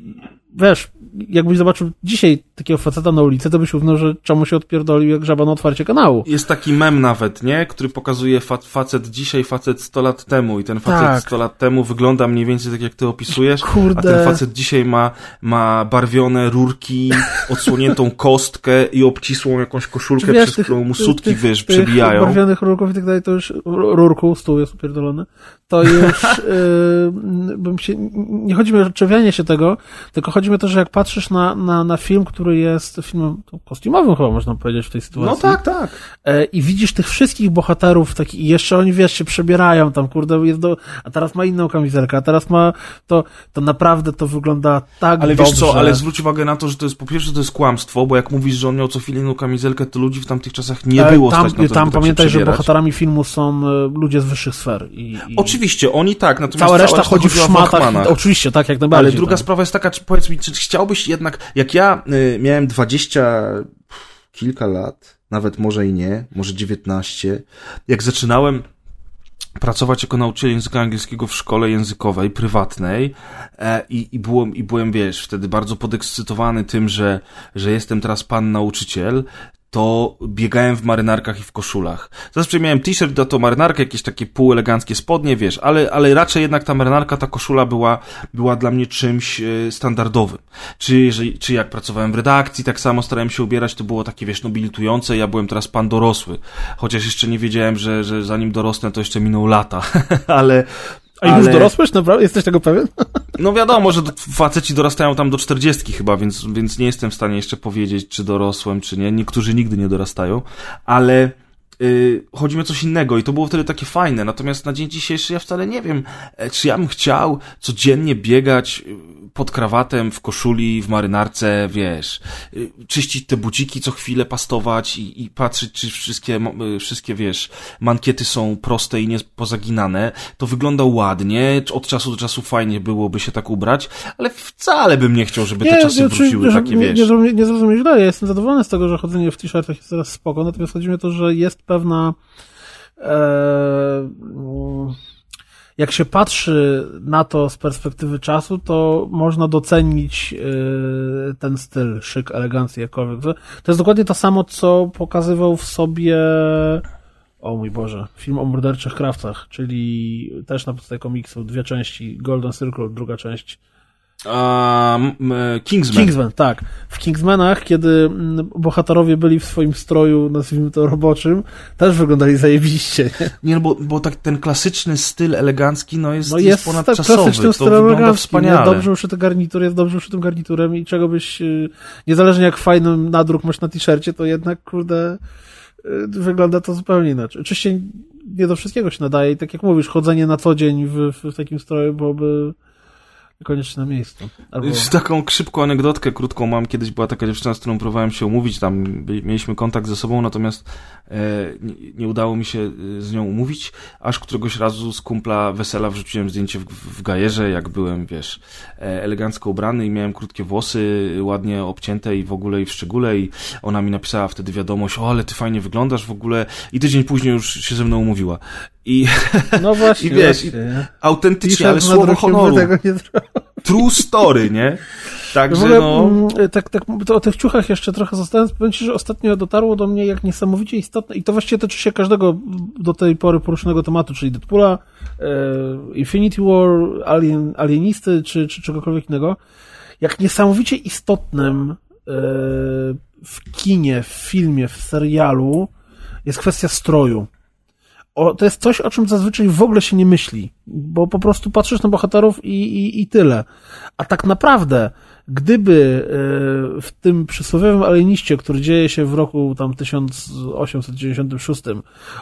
wiesz, jakbyś zobaczył dzisiaj takiego faceta na ulicy, to byś uznał, że czemu się odpierdolił jak żaba na otwarcie kanału. Jest taki mem nawet, nie? Który pokazuje fa facet dzisiaj, facet 100 lat temu i ten facet tak. 100 lat temu wygląda mniej więcej tak jak ty opisujesz, Kurde. a ten facet dzisiaj ma, ma barwione rurki, odsłoniętą kostkę i obcisłą jakąś koszulkę, wiesz, przez tych, którą mu sutki, tych, wiesz, tych przebijają. barwionych rurków i tak dalej, to już rurku, stół jest upierdolony, to już yy, bym się, nie chodzi mi o odczewianie się tego, tylko chodzi mi o to, że jak patrzysz na, na, na film, który który jest filmem kostiumowym chyba można powiedzieć w tej sytuacji. No tak, tak. E, I widzisz tych wszystkich bohaterów taki, i jeszcze oni, wiesz, się przebierają tam, kurde, jest do, a teraz ma inną kamizelkę, a teraz ma to, to naprawdę to wygląda tak Ale dobrze. wiesz co, ale zwróć uwagę na to, że to jest po pierwsze to jest kłamstwo, bo jak mówisz, że on miał co chwilę inną kamizelkę, to ludzi w tamtych czasach nie E, było tam, stać na to, Tam tak pamiętaj, że bohaterami filmu są e, ludzie z wyższych sfer. I, i Oczywiście, oni tak, natomiast Cała reszta chodzi w szmatach. Oczywiście, tak, jak najbardziej. Ale druga tak. sprawa jest taka, czy powiedz mi, czy chciałbyś jednak, jak ja y, miałem 20 kilka lat, nawet może i nie, może 19, jak zaczynałem pracować jako nauczyciel języka angielskiego w szkole językowej, prywatnej e, i, i, byłem, i byłem, wiesz, wtedy bardzo podekscytowany tym, że, że jestem teraz pan nauczyciel, to biegałem w marynarkach i w koszulach. Zazwyczaj miałem t-shirt, do to marynarkę, jakieś takie półeleganckie spodnie, wiesz, ale, ale raczej jednak ta marynarka, ta koszula była, była dla mnie czymś e, standardowym. Czy, jeżeli, czy jak pracowałem w redakcji, tak samo starałem się ubierać, to było takie, wiesz, nobilitujące, ja byłem teraz pan dorosły. Chociaż jeszcze nie wiedziałem, że, że zanim dorosnę, to jeszcze miną lata. ale, A już ale- dorosłeś? Naprawdę? Jesteś tego pewien? no wiadomo, że faceci dorastają tam do 40 chyba, więc, więc nie jestem w stanie jeszcze powiedzieć, czy dorosłem, czy nie. Niektórzy nigdy nie dorastają, ale yy, chodzi mi o coś innego i to było wtedy takie fajne. Natomiast na dzień dzisiejszy ja wcale nie wiem, e, czy ja bym chciał codziennie biegać pod krawatem, w koszuli, w marynarce, wiesz, y, czyścić te buciki co chwilę, pastować i, i patrzeć, czy wszystkie, y, wszystkie, wiesz, mankiety są proste i nie pozaginane. To wygląda ładnie, od czasu do czasu fajnie byłoby się tak ubrać, ale wcale bym nie chciał, żeby te czasy znaczy, wróciły że- takie, nie, wiesz. nie, nie zrozumie źle, ja jestem zadowolony z tego, że chodzenie w t-shirtach jest teraz spoko, natomiast chodzi mi o to, że jest pewna e, mm, jak się patrzy na to z perspektywy czasu, to można docenić e, ten styl, szyk, elegancję, jakkolwiek. To- To jest dokładnie to samo, co pokazywał w sobie o mój Boże, film o morderczych krawcach, czyli też na podstawie komiksu, dwie części, Golden Circle, druga część, A, m, e, Kingsman. Kingsman, tak. W Kingsmanach, kiedy bohaterowie byli w swoim stroju, nazwijmy to roboczym, też wyglądali zajebiście. Nie? Nie, no bo, bo tak ten klasyczny styl elegancki, no jest, No jest, jest tak ponadczasowy. klasycznym To wygląda eleganckim. Nie? wspaniale. Dobrze uszyty garnitur jest dobrze uszytym garniturem i czego byś, y, niezależnie jak fajny nadruk masz na t-shircie, to jednak, kurde, y, wygląda to zupełnie inaczej. Oczywiście nie do wszystkiego się nadaje i tak jak mówisz, chodzenie na co dzień w, w takim stroju byłoby niekoniecznie na miejscu. Albo... Taką szybką anegdotkę, krótką mam. Kiedyś była taka dziewczyna, z którą próbowałem się umówić, tam mieliśmy kontakt ze sobą, natomiast e, nie, udało mi się e, z nią umówić, aż któregoś razu z kumpla wesela wrzuciłem zdjęcie w, w gajerze, jak byłem, wiesz, e, elegancko ubrany i miałem krótkie włosy, ładnie obcięte i w ogóle i w szczególe i ona mi napisała wtedy wiadomość, o ale ty fajnie wyglądasz w ogóle i tydzień później już się ze mną umówiła. I No właśnie, I wiesz, właśnie, nie? autentycznie, ale słowo honoru. tego nie zrobił. True story, nie? W Także ogóle, no... mm, tak, tak, o tych ciuchach jeszcze trochę zostając, powiem Ci, że ostatnio dotarło do mnie jak niesamowicie istotne, i to właściwie tyczy się każdego do tej pory poruszonego tematu, czyli Deadpoola, e, Infinity War, Alien, Alienisty, czy, czy czegokolwiek innego, jak niesamowicie istotnym e, w kinie, w filmie, w serialu jest kwestia stroju. O, to jest coś, o czym zazwyczaj w ogóle się nie myśli, bo po prostu patrzysz na bohaterów i, i, i tyle. A tak naprawdę, gdyby e, w tym przysłowiowym alieniście, który dzieje się w roku tam 1896,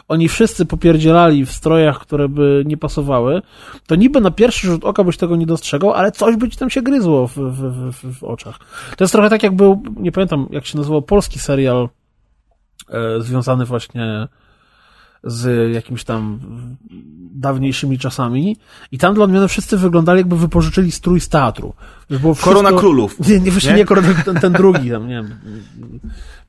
oni wszyscy popierdzielali w strojach, które by nie pasowały, to niby na pierwszy rzut oka byś tego nie dostrzegał, ale coś by ci tam się gryzło w, w, w, w oczach. To jest trochę tak, jak był, nie pamiętam, jak się nazywał polski serial e, związany właśnie z jakimiś tam dawniejszymi czasami i tam dla odmiany wszyscy wyglądali jakby wypożyczyli strój z teatru. Było wszystko... Korona Królów. Nie, nie, właśnie Nie? nie, korona, ten, ten drugi tam, nie wiem.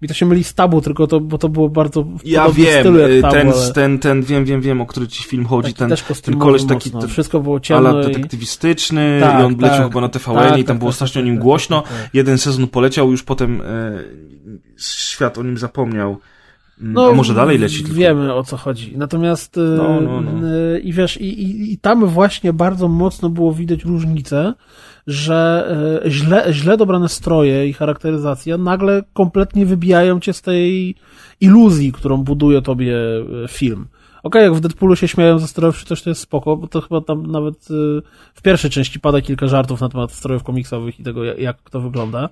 Mi to się myli z tabu, tylko to, bo to było bardzo w Ja wiem, stylu jak y, tabu, ten, ale ten, ten, wiem, wiem, wiem, o który ci film chodzi, taki ten, też ten koleś taki mocno. t- Wszystko było ciemno ala i... detektywistyczny Tak, i on leciał tak, chyba na TVN tak, i tam tak, było tak, strasznie o tak, nim głośno. Jeden sezon poleciał, już potem e, świat o nim zapomniał. No, A może dalej leci tylko. Wiemy o co chodzi. Natomiast y, No, no, no. y, i wiesz, i, i, i tam właśnie bardzo mocno było widać różnicę, że y, źle, źle dobrane stroje i charakteryzacja nagle kompletnie wybijają cię z tej iluzji, którą buduje tobie film. Okej, jak w Deadpoolu się śmieją ze strojów, czy coś to jest spoko, bo to chyba tam nawet w pierwszej części pada kilka żartów na temat strojów komiksowych i tego, jak, jak to wygląda.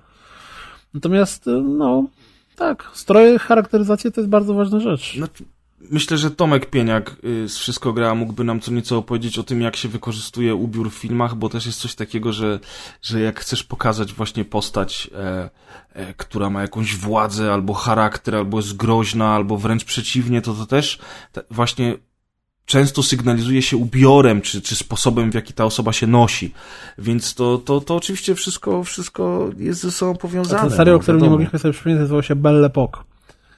Natomiast, no, tak, stroje, charakteryzacja to jest bardzo ważna rzecz. Znaczy, myślę, że Tomek Pieniak y, z Wszystko Gra mógłby nam co nieco opowiedzieć o tym, jak się wykorzystuje ubiór w filmach, bo też jest coś takiego, że, że jak chcesz pokazać właśnie postać, e, e, która ma jakąś władzę, albo charakter, albo jest groźna, albo wręcz przeciwnie, to to też te, właśnie często sygnalizuje się ubiorem, czy, czy sposobem, w jaki ta osoba się nosi. Więc to, to, to oczywiście wszystko, wszystko jest ze sobą powiązane. A ten serial, no, o którym nie mogliśmy sobie przypomnieć, nazywał się Belle Époque.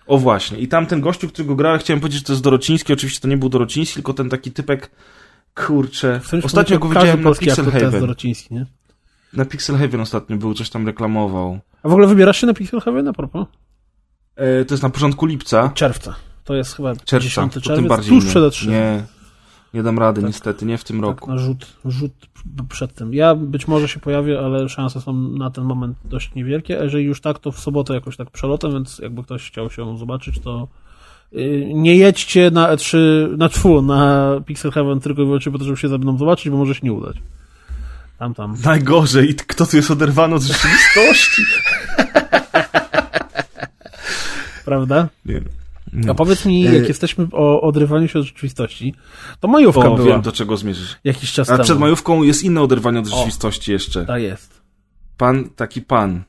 O właśnie. I tam ten gościu, którego grałem, chciałem powiedzieć, że to jest Dorociński. Oczywiście to nie był Dorociński, tylko ten taki typek, kurczę. Ostatnio go widziałem na Pixel Haven. Dorociński, nie? Na Pixel Haven ostatnio był, coś tam reklamował. A w ogóle wybierasz się na Pixel Haven, a propos? E, to jest na początku lipca. Czerwca. To jest chyba Czerwca, 10 czerwiec, tym bardziej tuż przed E3. Nie, nie dam rady Tak. niestety, nie w tym Tak, roku. na rzut, rzut przed tym. Ja być może się pojawię, ale szanse są na ten moment dość niewielkie, a jeżeli już tak, to w sobotę jakoś tak przelotem, więc jakby ktoś chciał się zobaczyć, to yy, nie jedźcie na E3, na czwu, na Pixel Heaven tylko i wyłącznie po to, żeby się ze mną zobaczyć, bo może się nie udać. Tam, tam. Najgorzej, i kto tu jest oderwany od rzeczywistości? Prawda? Nie. A powiedz mi, jak E- jesteśmy o odrywaniu się od rzeczywistości, to majówka O, była wiem do czego zmierzysz. jakiś czas A temu. przed majówką jest inne oderwanie od rzeczywistości jeszcze. Tak jest. Pan, taki pan,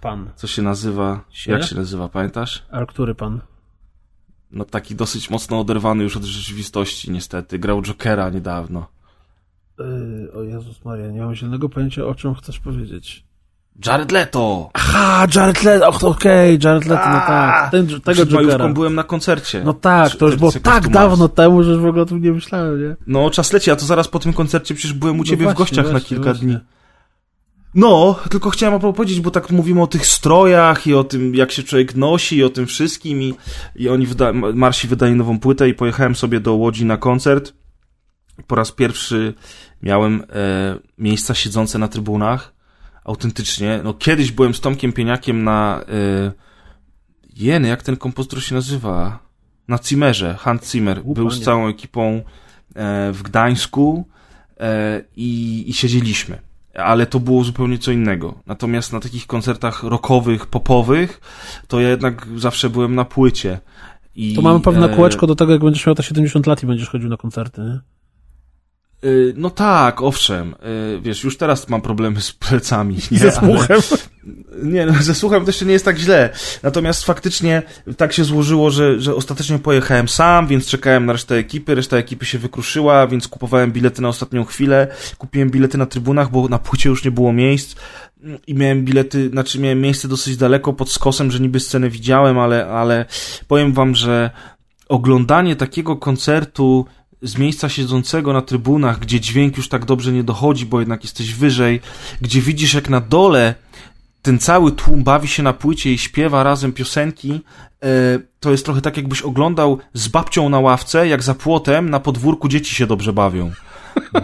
Pan. co się nazywa, Sie? jak się nazywa, pamiętasz? A który pan? No taki dosyć mocno oderwany już od rzeczywistości niestety. Grał Jokera niedawno. Yy, o Jezus Maria, nie mam zielonego pojęcia, o czym chcesz powiedzieć. Jared Leto! Aha, Jared Leto, okej, Jared Leto, no tak. Ten, tego Przed Jokera. byłem na koncercie. No tak, to już było tak dawno temu, że już w ogóle o tym nie myślałem, nie? No, czas leci, a to zaraz po tym koncercie przecież byłem u ciebie no w gościach na właśnie, kilka właśnie. dni. No, tylko chciałem a powiedzieć, bo tak mówimy o tych strojach i o tym, jak się człowiek nosi i o tym wszystkim i, i oni wyda Marsi wydali nową płytę i pojechałem sobie do Łodzi na koncert. Po raz pierwszy miałem e, miejsca siedzące na trybunach. Autentycznie. No, kiedyś byłem z Tomkiem Pieniakiem na e, jeny, jak ten kompozytor się nazywa? Na Zimmerze, Hans Zimmer. Był z całą ekipą e, w Gdańsku e, i, i siedzieliśmy. Ale to było zupełnie co innego. Natomiast na takich koncertach rockowych, popowych, to ja jednak zawsze byłem na płycie. I, To mamy pewne e, kółeczko do tego, jak będziesz miał te 70 lat i będziesz chodził na koncerty, nie? Y, No tak, owszem. Y, Wiesz, już teraz mam problemy z plecami. Nie, Ze słuchem. Ale, nie, no, ze słuchem też nie jest tak źle. Natomiast faktycznie tak się złożyło, że, że ostatecznie pojechałem sam, więc czekałem na resztę ekipy. Reszta ekipy się wykruszyła, więc kupowałem bilety na ostatnią chwilę. Kupiłem bilety na trybunach, bo na płycie już nie było miejsc. I miałem bilety, znaczy miałem miejsce dosyć daleko pod skosem, że niby scenę widziałem, ale, ale powiem wam, że oglądanie takiego koncertu z miejsca siedzącego na trybunach, gdzie dźwięk już tak dobrze nie dochodzi, bo jednak jesteś wyżej, gdzie widzisz jak na dole ten cały tłum bawi się na płycie i śpiewa razem piosenki, e, to jest trochę tak jakbyś oglądał z babcią na ławce, jak za płotem na podwórku dzieci się dobrze bawią.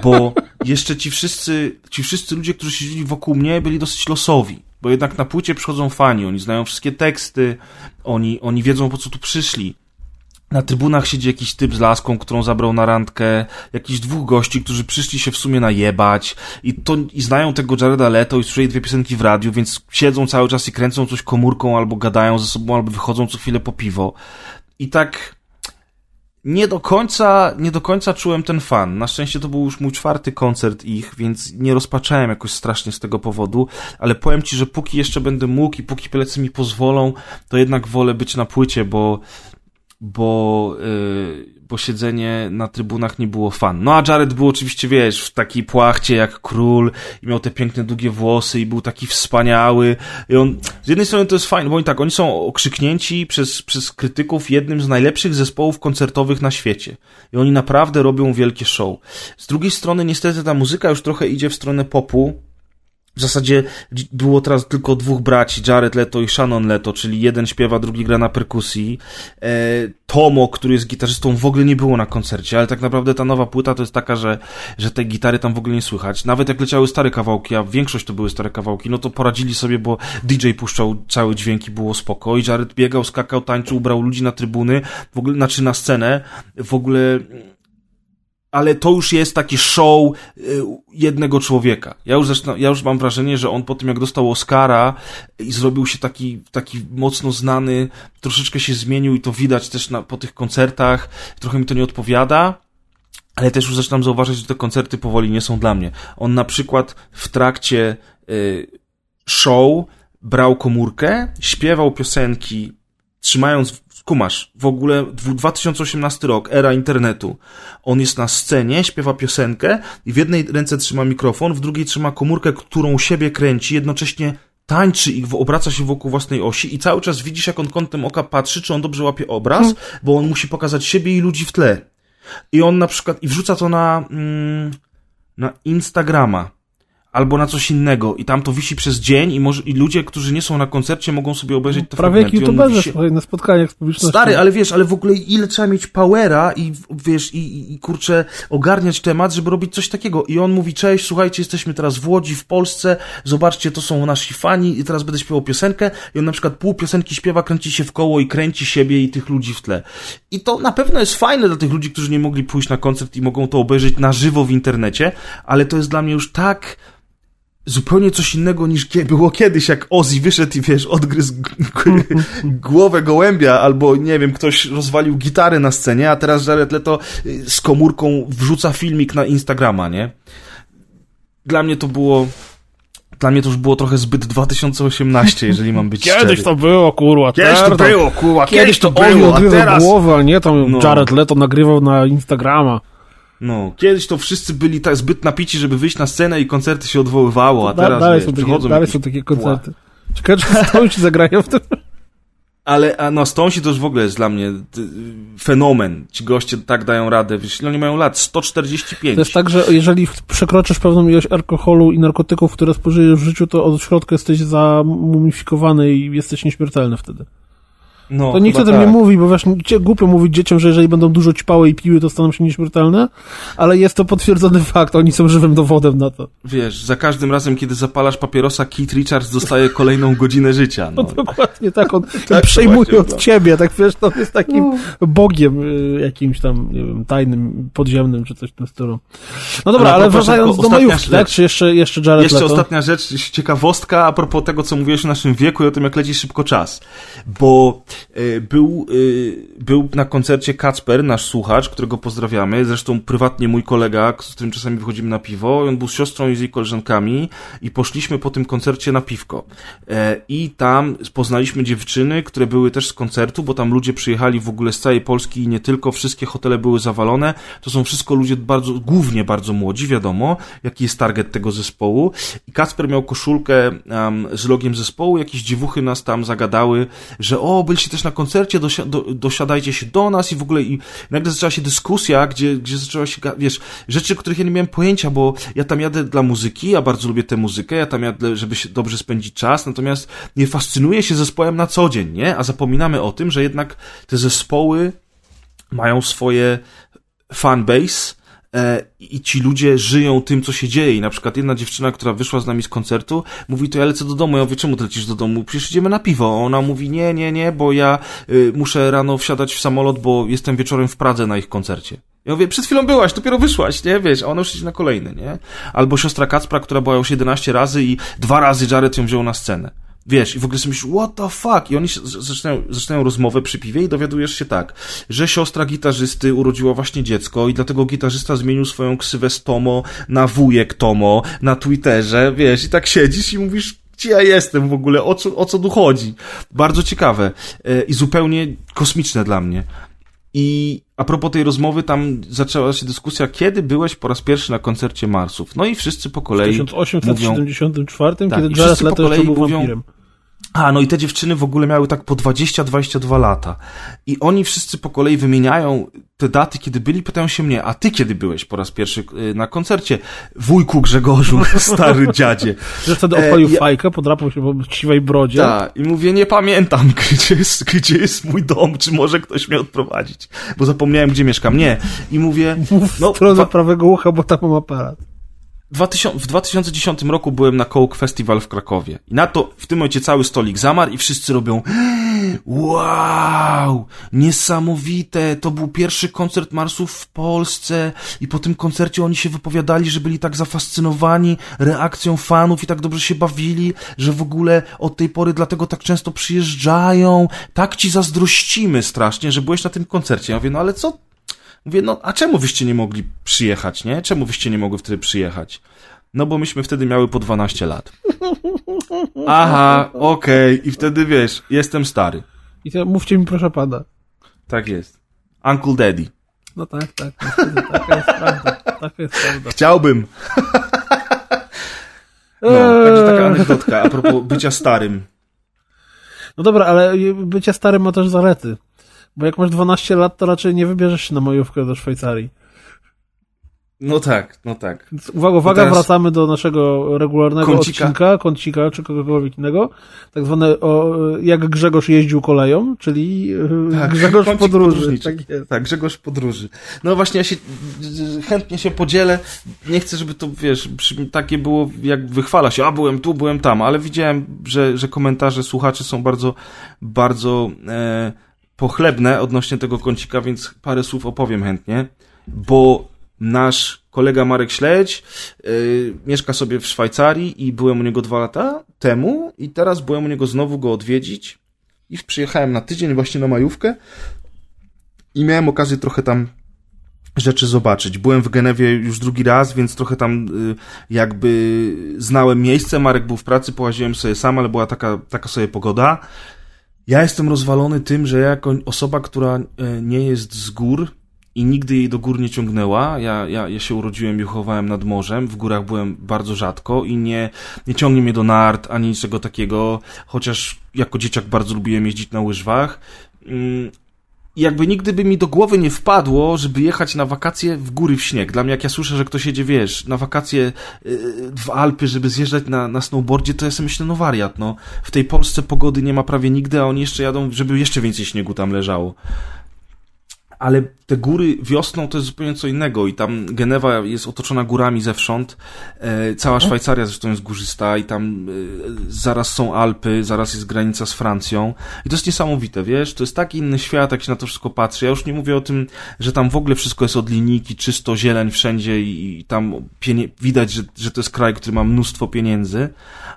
Bo jeszcze ci wszyscy, ci wszyscy ludzie, którzy siedzieli wokół mnie, byli dosyć losowi. Bo jednak na płycie przychodzą fani, oni znają wszystkie teksty, oni, oni wiedzą po co tu przyszli. Na trybunach siedzi jakiś typ z laską, którą zabrał na randkę, jakiś dwóch gości, którzy przyszli się w sumie najebać i, to, i znają tego Jareda Leto i słyszeli dwie piosenki w radiu, więc siedzą cały czas i kręcą coś komórką, albo gadają ze sobą, albo wychodzą co chwilę po piwo. I tak nie do końca, nie do końca czułem ten fan. Na szczęście to był już mój czwarty koncert ich, więc nie rozpaczałem jakoś strasznie z tego powodu, ale powiem ci, że póki jeszcze będę mógł i póki plecy mi pozwolą, to jednak wolę być na płycie, bo bo, yy, bo siedzenie na trybunach nie było fan. No a Jared był oczywiście, wiesz, w takiej płachcie jak król i miał te piękne, długie włosy i był taki wspaniały. I on, z jednej strony to jest fajne, bo oni tak, oni są okrzyknięci przez, przez krytyków jednym z najlepszych zespołów koncertowych na świecie. I oni naprawdę robią wielkie show. Z drugiej strony niestety ta muzyka już trochę idzie w stronę popu, w zasadzie było teraz tylko dwóch braci, Jared Leto i Shannon Leto, czyli jeden śpiewa, drugi gra na perkusji. E, Tomo, który jest gitarzystą, w ogóle nie było na koncercie, ale tak naprawdę ta nowa płyta to jest taka, że, że tej gitary tam w ogóle nie słychać. Nawet jak leciały stare kawałki, a większość to były stare kawałki, no to poradzili sobie, bo DJ puszczał całe dźwięki, było spoko i Jared biegał, skakał, tańczył, ubrał ludzi na trybuny, w ogóle, znaczy na scenę, w ogóle ale to już jest taki show y, jednego człowieka. Ja już, zaczyna, ja już mam wrażenie, że on po tym jak dostał Oscara i zrobił się taki, taki mocno znany, troszeczkę się zmienił i to widać też na, po tych koncertach, trochę mi to nie odpowiada, ale też już zaczynam zauważyć, że te koncerty powoli nie są dla mnie. On na przykład w trakcie y, show brał komórkę, śpiewał piosenki, trzymając kumasz, w ogóle 2018 rok, era internetu. On jest na scenie, śpiewa piosenkę i w jednej ręce trzyma mikrofon, w drugiej trzyma komórkę, którą siebie kręci, jednocześnie tańczy i obraca się wokół własnej osi i cały czas widzisz, jak on kątem oka patrzy, czy on dobrze łapie obraz, hmm. bo on musi pokazać siebie i ludzi w tle. I on na przykład, i wrzuca to na, mm, na Instagrama albo na coś innego i tam to wisi przez dzień i, może, i ludzie, którzy nie są na koncercie mogą sobie obejrzeć to Prawie jak youtuberzy się... na spotkaniach z publicznością. Stary, ale wiesz, ale w ogóle ile trzeba mieć powera i wiesz, i, i, i kurczę ogarniać temat, żeby robić coś takiego. I on mówi, cześć, słuchajcie, jesteśmy teraz w Łodzi, w Polsce, zobaczcie, to są nasi fani i teraz będę śpiewał piosenkę i on na przykład pół piosenki śpiewa, kręci się w koło i kręci siebie i tych ludzi w tle. I to na pewno jest fajne dla tych ludzi, którzy nie mogli pójść na koncert i mogą to obejrzeć na żywo w internecie, ale to jest dla mnie już tak zupełnie coś innego niż było kiedyś, jak Ozzy wyszedł i wiesz, odgryzł głowę gołębia, albo nie wiem, ktoś rozwalił gitary na scenie, a teraz Jared Leto y, z komórką wrzuca filmik na Instagrama, nie? Dla mnie to było dla mnie to już było trochę zbyt 2018, jeżeli mam być Kiedyś szczery. to było, kurwa. Kiedyś to było, kurwa. Kiedyś to było, a teraz... głowę, a nie tam no. Jared Leto nagrywał na Instagrama. No, kiedyś to wszyscy byli tak zbyt napici, żeby wyjść na scenę i koncerty się odwoływało, a teraz dalej, wiesz, są, takie, dalej są takie koncerty. Ciekawe, czy Stonesi zagrają w tym. Ale a no, Stonesi to już w ogóle jest dla mnie fenomen. Ci goście tak dają radę. Wiesz, oni mają lat? 145. To jest tak, że jeżeli przekroczysz pewną ilość alkoholu i narkotyków, które spożyjesz w życiu, to od środka jesteś zamumifikowany i jesteś nieśmiertelny wtedy. No, to nikt o tym tak. nie mówi, bo wiesz, głupio mówić dzieciom, że jeżeli będą dużo ćpały i piły, to staną się nieśmiertelne, ale jest to potwierdzony fakt, oni są żywym dowodem na to. Wiesz, za każdym razem, kiedy zapalasz papierosa, Keith Richards dostaje kolejną godzinę życia. No, no dokładnie tak, on tak, przejmuje od no. ciebie, tak wiesz, to jest takim no. bogiem y, jakimś tam, nie wiem, tajnym, podziemnym, czy coś w tym stylu. No dobra, ale, ale wracając do majówki, tak? Czy jeszcze, jeszcze Jared Jeszcze Leto? ostatnia rzecz, ciekawostka a propos tego, co mówiłeś o naszym wieku i o tym, jak leci szybko czas. Bo był, e, był na koncercie Kacper, nasz słuchacz, którego pozdrawiamy, zresztą prywatnie mój kolega, z którym czasami wychodzimy na piwo, on był z siostrą i z jej koleżankami i poszliśmy po tym koncercie na piwko. E, I tam poznaliśmy dziewczyny, które były też z koncertu, bo tam ludzie przyjechali w ogóle z całej Polski i nie tylko, wszystkie hotele były zawalone. To są wszystko ludzie bardzo, głównie bardzo młodzi, wiadomo, jaki jest target tego zespołu. I Kacper miał koszulkę um, z logiem zespołu, jakieś dziewuchy nas tam zagadały, że o, byliście też na koncercie, dosi do, dosiadajcie się do nas i w ogóle i nagle zaczęła się dyskusja, gdzie, gdzie zaczęła się, wiesz, rzeczy, których ja nie miałem pojęcia, bo ja tam jadę dla muzyki, ja bardzo lubię tę muzykę, ja tam jadę, żeby się dobrze spędzić czas, natomiast nie fascynuję się zespołem na co dzień, nie? A zapominamy o tym, że jednak te zespoły mają swoje fanbase, i ci ludzie żyją tym, co się dzieje. I na przykład jedna dziewczyna, która wyszła z nami z koncertu, mówi, to ja lecę do domu. Ja mówię, czemu ty lecisz do domu? Przecież idziemy na piwo. Ona mówi, nie, nie, nie, bo ja y, muszę rano wsiadać w samolot, bo jestem wieczorem w Pradze na ich koncercie. Ja mówię, przed chwilą byłaś, dopiero wyszłaś, nie? Wiesz, a ona już idzie na kolejny, nie? Albo siostra Kacpra, która była już 11 razy i dwa razy Jared ją wziął na scenę. Wiesz, i w ogóle sobie myślisz, what the fuck? I oni zaczynają, zaczynają rozmowę przy piwie i dowiadujesz się tak, że siostra gitarzysty urodziła właśnie dziecko i dlatego gitarzysta zmienił swoją ksywę z Tomo na wujek Tomo na Twitterze, wiesz, i tak siedzisz i mówisz, gdzie ja jestem w ogóle, o co, o co tu chodzi? Bardzo ciekawe e, i zupełnie kosmiczne dla mnie. I a propos tej rozmowy, tam zaczęła się dyskusja, kiedy byłeś po raz pierwszy na koncercie Marsów. No i wszyscy po kolei. W 1874, mówią, tak, kiedy Jared Leto był mówią, wampirem. A, no i te dziewczyny w ogóle miały tak po 20-22 lata. I oni wszyscy po kolei wymieniają te daty, kiedy byli, pytają się mnie, a ty kiedy byłeś po raz pierwszy y, na koncercie? Wujku Grzegorzu, stary dziadzie. Że wtedy odpalił e, fajkę, podrapał się po siwej brodzie. Tak, i mówię, nie pamiętam, gdzie jest, gdzie jest mój dom, czy może ktoś mnie odprowadzić, bo zapomniałem, gdzie mieszkam. Nie. I mówię... Mów no, w stronę prawego ucha, bo tam mam aparat. 2000, w 2010 roku byłem na Coke Festival w Krakowie. I na to w tym momencie cały stolik zamarł i wszyscy robią wow, niesamowite, to był pierwszy koncert Marsów w Polsce i po tym koncercie oni się wypowiadali, że byli tak zafascynowani reakcją fanów i tak dobrze się bawili, że w ogóle od tej pory dlatego tak często przyjeżdżają. Tak ci zazdrościmy strasznie, że byłeś na tym koncercie. Ja mówię, no ale co Mówię, no a czemu wyście nie mogli przyjechać, nie? Czemu wyście nie mogły wtedy przyjechać? No bo myśmy wtedy miały po 12 lat. Aha, okej. Okay. I wtedy wiesz, jestem stary. I to mówcie mi proszę pana. Tak jest. Uncle Daddy. No tak, tak. Taka jest prawda. Taka jest prawda. Chciałbym. No, także taka anegdotka a propos bycia starym. No dobra, ale bycie starym ma też zalety. Bo jak masz 12 lat, to raczej nie wybierzesz się na majówkę do Szwajcarii. No tak, no tak. Więc uwaga, uwaga, wracamy do naszego regularnego kącika. odcinka, kącika czy kogokolwiek innego. Tak zwane, o, jak Grzegorz jeździł koleją, czyli e, tak, Grzegorz podróży. Tak, tak, Grzegorz podróży. No właśnie, ja się chętnie się podzielę. Nie chcę, żeby to, wiesz, takie było, jak wychwala się, a byłem tu, byłem tam, ale widziałem, że, że komentarze słuchaczy są bardzo, bardzo e, pochlebne odnośnie tego kącika, więc parę słów opowiem chętnie, bo nasz kolega Marek Śledź yy, mieszka sobie w Szwajcarii i byłem u niego dwa lata temu i teraz byłem u niego znowu go odwiedzić i przyjechałem na tydzień właśnie na majówkę i miałem okazję trochę tam rzeczy zobaczyć. Byłem w Genewie już drugi raz, więc trochę tam y, jakby znałem miejsce. Marek był w pracy, połaziłem sobie sam, ale była taka, taka sobie pogoda. Ja jestem rozwalony tym, że ja jako osoba, która e, nie jest z gór i nigdy jej do gór nie ciągnęła, ja, ja, ja się urodziłem i uchowałem nad morzem, w górach byłem bardzo rzadko i nie, nie ciągnie mnie do nart ani niczego takiego, chociaż jako dzieciak bardzo lubiłem jeździć na łyżwach. I jakby nigdy by mi do głowy nie wpadło, żeby jechać na wakacje w góry w śnieg. Dla mnie, jak ja słyszę, że ktoś jedzie, wiesz, na wakacje yy, w Alpy, żeby zjeżdżać na, na snowboardzie, to ja sobie myślę, no wariat, no. W tej Polsce pogody nie ma prawie nigdy, a oni jeszcze jadą, żeby jeszcze więcej śniegu tam leżało ale te góry wiosną to jest zupełnie co innego i tam Genewa jest otoczona górami zewsząd, e, cała Szwajcaria zresztą jest górzysta i tam e, zaraz są Alpy, zaraz jest granica z Francją. I to jest niesamowite, wiesz, to jest taki inny świat, jak się na to wszystko patrzy. Ja już nie mówię o tym, że tam w ogóle wszystko jest od linijki, czysto zieleń wszędzie i, i tam widać, że, że to jest kraj, który ma mnóstwo pieniędzy,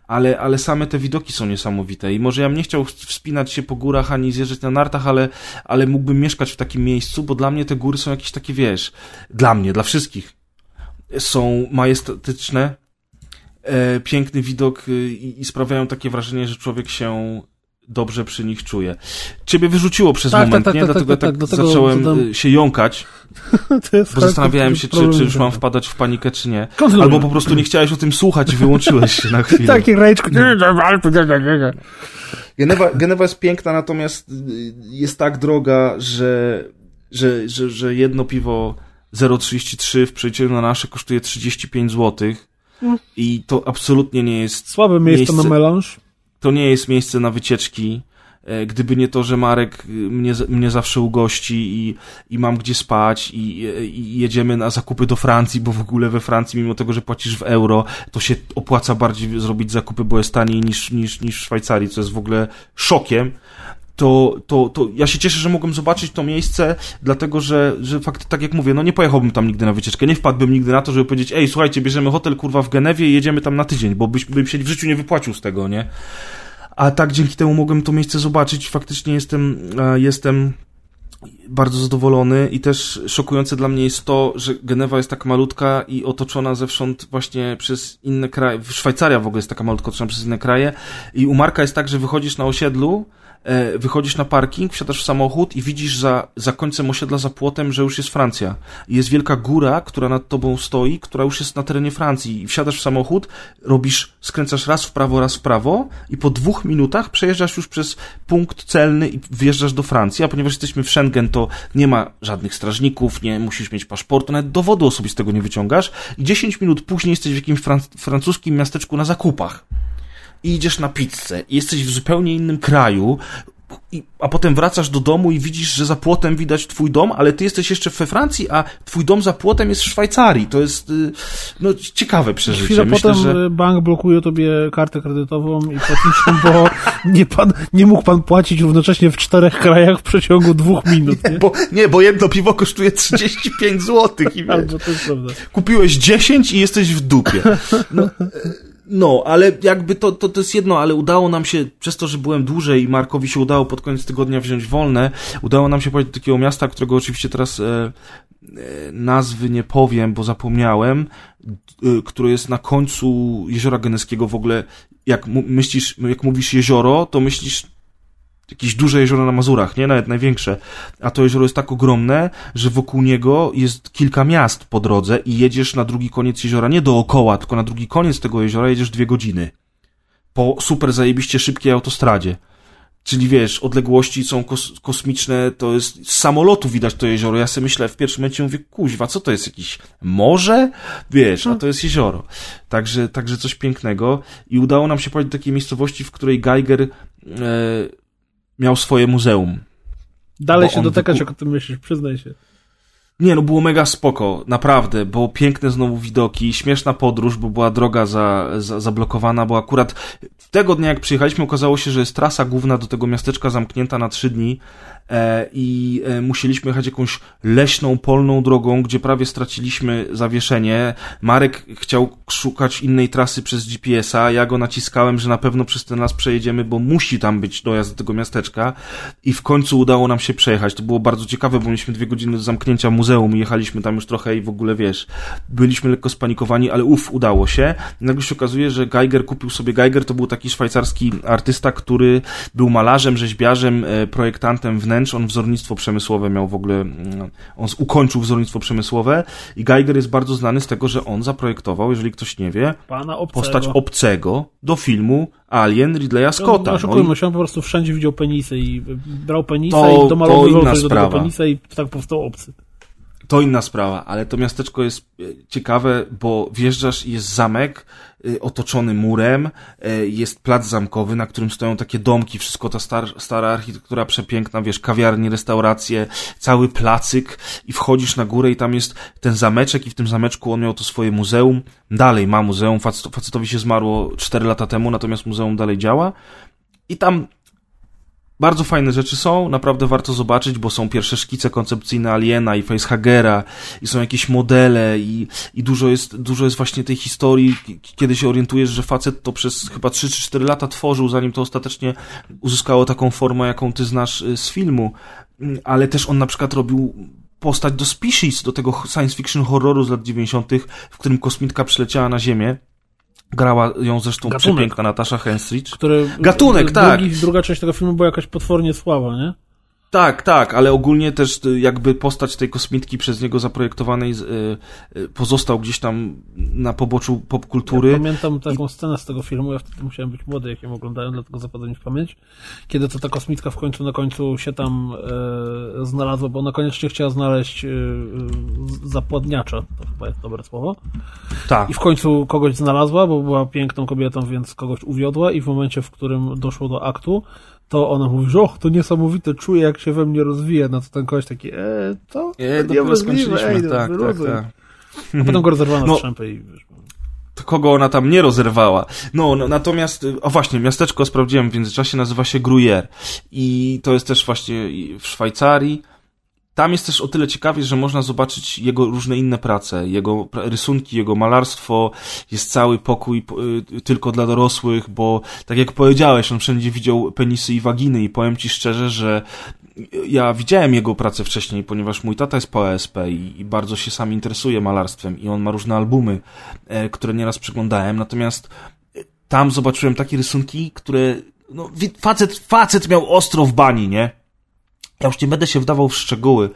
ale, ale same te widoki są niesamowite. I może ja bym nie chciał wspinać się po górach ani zjeżdżać na nartach, ale, ale mógłbym mieszkać w takim miejscu, bo dla mnie te góry są jakieś takie, wiesz, dla mnie, dla wszystkich są majestatyczne, e, piękny widok e, i, i sprawiają takie wrażenie, że człowiek się dobrze przy nich czuje. Ciebie wyrzuciło przez tak, moment, tak, nie? Tak, Dlatego tak, tak, tak zacząłem e, się jąkać. bo zastanawiałem się, czy, czy już mam wpadać w panikę, czy nie. Albo po prostu nie chciałeś o tym słuchać i wyłączyłeś się na chwilę. Taki rage. Genewa, Genewa jest piękna, natomiast y, jest tak droga, że, że, że, że jedno piwo 0,33 w przejściu na nasze kosztuje 35 zł. Mm. I to absolutnie nie jest. Słabe miejsce, miejsce na melanż. To nie jest miejsce na wycieczki. E, gdyby nie to, że Marek y, mnie, mnie zawsze ugości i, i mam gdzie spać i, i, jedziemy na zakupy do Francji, bo w ogóle we Francji, mimo tego, że płacisz w euro, to się opłaca bardziej zrobić zakupy, bo jest taniej niż, niż, niż w Szwajcarii, co jest w ogóle szokiem to, to, to ja się cieszę, że mogłem zobaczyć to miejsce, dlatego że, że fakt, tak jak mówię, no nie pojechałbym tam nigdy na wycieczkę, nie wpadłbym nigdy na to, żeby powiedzieć, ej, słuchajcie, bierzemy hotel kurwa w Genewie i jedziemy tam na tydzień, bo byś, bym się w życiu nie wypłacił z tego, nie? A tak dzięki temu mogłem to miejsce zobaczyć, faktycznie jestem, e, jestem bardzo zadowolony i też szokujące dla mnie jest to, że Genewa jest tak malutka i otoczona zewsząd właśnie przez inne kraje. Szwajcaria w ogóle jest taka malutka otoczona przez inne kraje i u Marka jest tak, że wychodzisz na osiedlu wychodzisz na parking, wsiadasz w samochód i widzisz za, za końcem osiedla, za płotem, że już jest Francja. Jest wielka góra, która nad tobą stoi, która już jest na terenie Francji. I wsiadasz w samochód, robisz, skręcasz raz w prawo, raz w prawo i po dwóch minutach przejeżdżasz już przez punkt celny i wjeżdżasz do Francji. A ponieważ jesteśmy w Schengen, to nie ma żadnych strażników, nie musisz mieć paszportu, nawet dowodu osobistego nie wyciągasz. I 10 minut później jesteś w jakimś francuskim miasteczku na zakupach i idziesz na pizzę i jesteś w zupełnie innym kraju, i, a potem wracasz do domu i widzisz, że za płotem widać twój dom, ale ty jesteś jeszcze we Francji, a twój dom za płotem jest w Szwajcarii. To jest y, no, ciekawe przeżycie. Chwilę Myślę, potem że... bank blokuje tobie kartę kredytową i płatniczą, bo nie, pan, nie mógł pan płacić równocześnie w czterech krajach w przeciągu dwóch minut. Nie, nie? Bo, nie, bo jedno piwo kosztuje 35 zł. I Albo to jest prawda. Kupiłeś 10 i jesteś w dupie. No, no, ale jakby to, to, to jest jedno, ale udało nam się, przez to, że byłem dłużej i Markowi się udało pod koniec tygodnia wziąć wolne, udało nam się pojechać do takiego miasta, którego oczywiście teraz e, e, nazwy nie powiem, bo zapomniałem, e, które jest na końcu Jeziora Geneskiego w ogóle, jak myślisz, jak mówisz jezioro, to myślisz jakieś duże jezioro na Mazurach, nie? Nawet największe. A to jezioro jest tak ogromne, że wokół niego jest kilka miast po drodze i jedziesz na drugi koniec jeziora nie dookoła, tylko na drugi koniec tego jeziora jedziesz dwie godziny. Po super zajebiście szybkiej autostradzie. Czyli wiesz, odległości są kos kosmiczne, to jest, z samolotu widać to jezioro. Ja sobie myślę w pierwszym momencie, mówię, kuźwa, co to jest, jakieś morze? Wiesz, a to jest jezioro. Także, także coś pięknego. I udało nam się pojechać do takiej miejscowości, w której Geiger, e, miał swoje muzeum. Dalej się dotykać, jak o tym myślisz, przyznaj się. Nie, no było mega spoko, naprawdę, bo piękne znowu widoki, śmieszna podróż, bo była droga za, za, zablokowana, bo akurat tego dnia jak przyjechaliśmy okazało się, że jest trasa główna do tego miasteczka zamknięta na trzy dni, i e, musieliśmy jechać jakąś leśną, polną drogą, gdzie prawie straciliśmy zawieszenie. Marek chciał szukać innej trasy przez GPS-a, ja go naciskałem, że na pewno przez ten las przejedziemy, bo musi tam być dojazd do tego miasteczka i w końcu udało nam się przejechać. To było bardzo ciekawe, bo mieliśmy dwie godziny do zamknięcia muzeum i jechaliśmy tam już trochę i w ogóle, wiesz, byliśmy lekko spanikowani, ale uff, udało się. Nagle się okazuje, że Geiger kupił sobie, Geiger to był taki szwajcarski artysta, który był malarzem, rzeźbiarzem, e, projektantem wnętrz on wzornictwo przemysłowe miał w ogóle, mm, on ukończył wzornictwo przemysłowe i Geiger jest bardzo znany z tego, że on zaprojektował, jeżeli ktoś nie wie, postać obcego do filmu Alien Ridleya Scotta. No, oszukujmy no się, on po prostu wszędzie widział penisy i brał penisa to, i domalowywał coś do tego penisa i tak powstał obcy. To inna sprawa, ale to miasteczko jest e, ciekawe, bo wjeżdżasz i jest zamek e, otoczony murem, e, jest plac zamkowy, na którym stoją takie domki, wszystko ta star, stara architektura przepiękna, wiesz, kawiarnie, restauracje, cały placyk i wchodzisz na górę i tam jest ten zameczek i w tym zameczku on miał to swoje muzeum, dalej ma muzeum, facetowi się zmarło 4 lata temu, natomiast muzeum dalej działa. I tam bardzo fajne rzeczy są, naprawdę warto zobaczyć, bo są pierwsze szkice koncepcyjne Aliena i Facehagera i są jakieś modele i, i dużo, jest, dużo jest właśnie tej historii, kiedy się orientujesz, że facet to przez chyba 3 czy 4 lata tworzył, zanim to ostatecznie uzyskało taką formę, jaką ty znasz y, z filmu, mm, ale też on na przykład robił postać do Species, do tego science fiction horroru z lat 90., w którym kosmitka przyleciała na Ziemię Grała ją zresztą Gatunek, przepiękna Natasza Henstridge. Który, Gatunek, tak. Drugi, druga część tego filmu była jakaś potwornie słaba, nie? Tak, tak, ale ogólnie też y, jakby postać tej kosmitki przez niego zaprojektowanej y, y, pozostał gdzieś tam na poboczu popkultury. Ja pamiętam taką I... scenę z tego filmu, ja wtedy musiałem być młody, jak ją oglądałem, dlatego zapadłem w pamięć, kiedy to ta kosmitka w końcu na końcu się tam e, znalazła, bo ona koniecznie chciała znaleźć e, zapładniacza, to chyba jest dobre słowo. Tak. I w końcu kogoś znalazła, bo była piękną kobietą, więc kogoś uwiodła i w momencie, w którym doszło do aktu, to ona mówi, że och, to niesamowite, czuję jak się we mnie rozwija, no to ten koleś taki, e, to e, niemożliwe, ej, no, tak, tak, tak. A potem go rozerwano no, strzępę i wiesz, to kogo ona tam nie rozerwała. No, no, natomiast, o właśnie, miasteczko sprawdziłem w międzyczasie, nazywa się Gruyère. I to jest też właśnie w Szwajcarii, tam jest też o tyle ciekawie, że można zobaczyć jego różne inne prace, jego rysunki, jego malarstwo, jest cały pokój y, tylko dla dorosłych, bo tak jak powiedziałeś, on wszędzie widział penisy i waginy i powiem ci szczerze, że ja widziałem jego pracę wcześniej, ponieważ mój tata jest po ASP i, i bardzo się sam interesuje malarstwem i on ma różne albumy, e, które nieraz przeglądałem, natomiast e, tam zobaczyłem takie rysunki, które no, facet, facet miał ostro w bani, nie? Ja już nie będę się wdawał w szczegóły,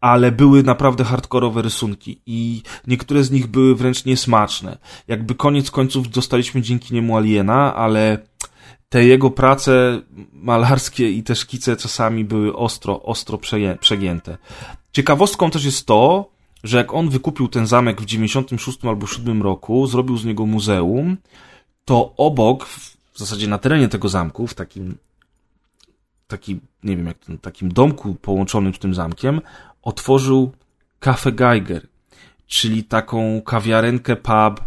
ale były naprawdę hardkorowe rysunki i niektóre z nich były wręcz niesmaczne. Jakby koniec końców dostaliśmy dzięki niemu Aliena, ale te jego prace malarskie i te szkice czasami były ostro, ostro przegięte. Ciekawostką też jest to, że jak on wykupił ten zamek w 96 albo 7 roku, zrobił z niego muzeum, to obok, w zasadzie na terenie tego zamku, w takim taki, nie wiem, jak ten, takim domku połączonym z tym zamkiem, otworzył Cafe Geiger, czyli taką kawiarenkę pub,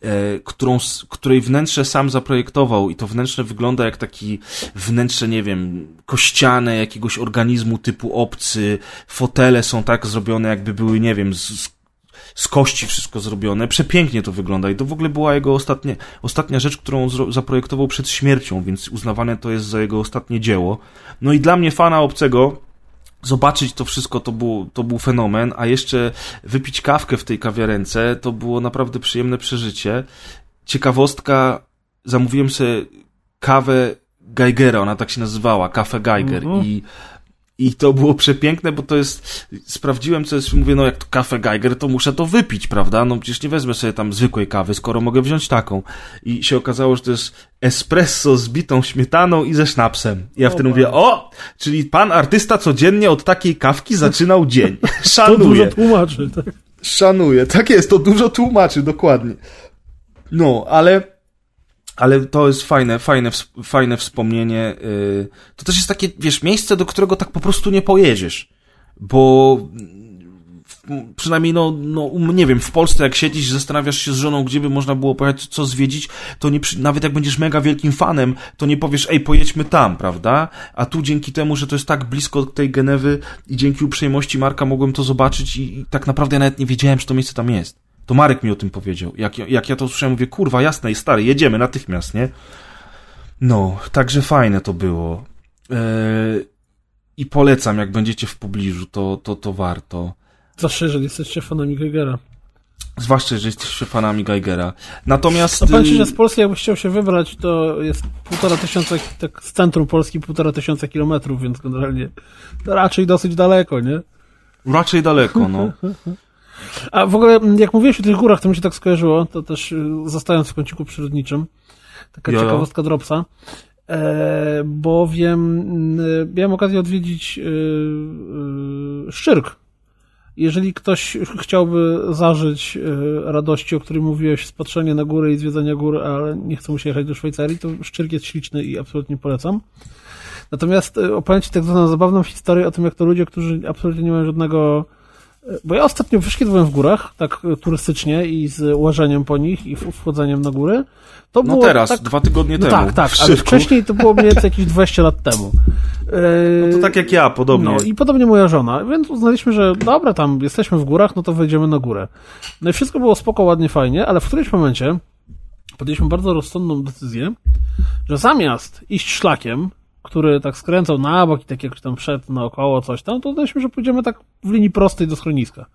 e, którą, której wnętrze sam zaprojektował i to wnętrze wygląda jak taki wnętrze, nie wiem, kościane jakiegoś organizmu typu obcy, fotele są tak zrobione jakby były, nie wiem, z, z kości wszystko zrobione. Przepięknie to wygląda i to w ogóle była jego ostatnie, ostatnia rzecz, którą zaprojektował przed śmiercią, więc uznawane to jest za jego ostatnie dzieło. No i dla mnie fana obcego zobaczyć to wszystko to był, to był fenomen, a jeszcze wypić kawkę w tej kawiarence to było naprawdę przyjemne przeżycie. Ciekawostka, zamówiłem sobie kawę Geigera, ona tak się nazywała, kafę Geiger mm -hmm. i i to było przepiękne, bo to jest, sprawdziłem co jest, mówię, no jak to kawę Geiger, to muszę to wypić, prawda? No przecież nie wezmę sobie tam zwykłej kawy, skoro mogę wziąć taką. I się okazało, że to jest espresso z bitą śmietaną i ze sznapsem. I ja o wtedy mówię, o, czyli pan artysta codziennie od takiej kawki zaczynał dzień. Szanuję. To dużo tłumaczy, tak? Szanuję. Tak jest, to dużo tłumaczy, dokładnie. No, ale ale to jest fajne, fajne, fajne wspomnienie. Y, to też jest takie, wiesz, miejsce, do którego tak po prostu nie pojedziesz. Bo przynajmniej, no, no, nie wiem, w Polsce jak siedzisz, zastanawiasz się z żoną, gdzie by można było pojechać, co zwiedzić, to nie, nawet jak będziesz mega wielkim fanem, to nie powiesz, ej, pojedźmy tam, prawda? A tu dzięki temu, że to jest tak blisko tej Genewy i dzięki uprzejmości Marka mogłem to zobaczyć i, i tak naprawdę ja nawet nie wiedziałem, że to miejsce tam jest. To Marek mi o tym powiedział. Jak, jak ja to usłyszałem, mówię, kurwa, jasne i stary, jedziemy natychmiast, nie? No, także fajne to było. Eee, I polecam, jak będziecie w pobliżu, to, to, to warto. Zwłaszcza, jeżeli jesteście fanami Geigera. Zwłaszcza, jeżeli jesteście fanami Geigera. Natomiast... No powiem ci, że z Polski jakbyś chciał się wybrać, to jest półtora tysiąca, tak z centrum Polski półtora tysiąca kilometrów, więc generalnie to raczej dosyć daleko, nie? Raczej daleko, no. A w ogóle, jak mówiłeś o tych górach, to mi się tak skojarzyło, to też y, zostając w kąciku przyrodniczym, taka ciekawostka Dropsa, e, bowiem y, miałem okazję odwiedzić y, y, Szczyrk. Jeżeli ktoś chciałby zażyć radości, o której mówiłeś, spatrzenie na górę i zwiedzania gór, ale nie chce mu się jechać do Szwajcarii, to Szczyrk jest śliczny i absolutnie polecam. Natomiast opowiem Ci tak zwaną zabawną historię o tym, jak to ludzie, którzy absolutnie nie mają żadnego bo ja ostatnio wyszkiedowałem w górach, tak turystycznie i z łażeniem po nich i wchodzeniem na góry. To no było teraz, tak, dwa tygodnie no temu. Tak, tak, ale wcześniej to było mniej więcej jakieś 20 lat temu. No to tak jak ja, podobnie. No i podobnie moja żona, więc uznaliśmy, że dobra, tam jesteśmy w górach, no to wejdziemy na górę. No i wszystko było spoko, ładnie, fajnie, ale w którymś momencie podjęliśmy bardzo rozsądną decyzję, że zamiast iść szlakiem, który tak skręcał na bok i tak jak tam wszedł naokoło coś tam, to uznaliśmy, że pójdziemy tak w linii prostej do schroniska.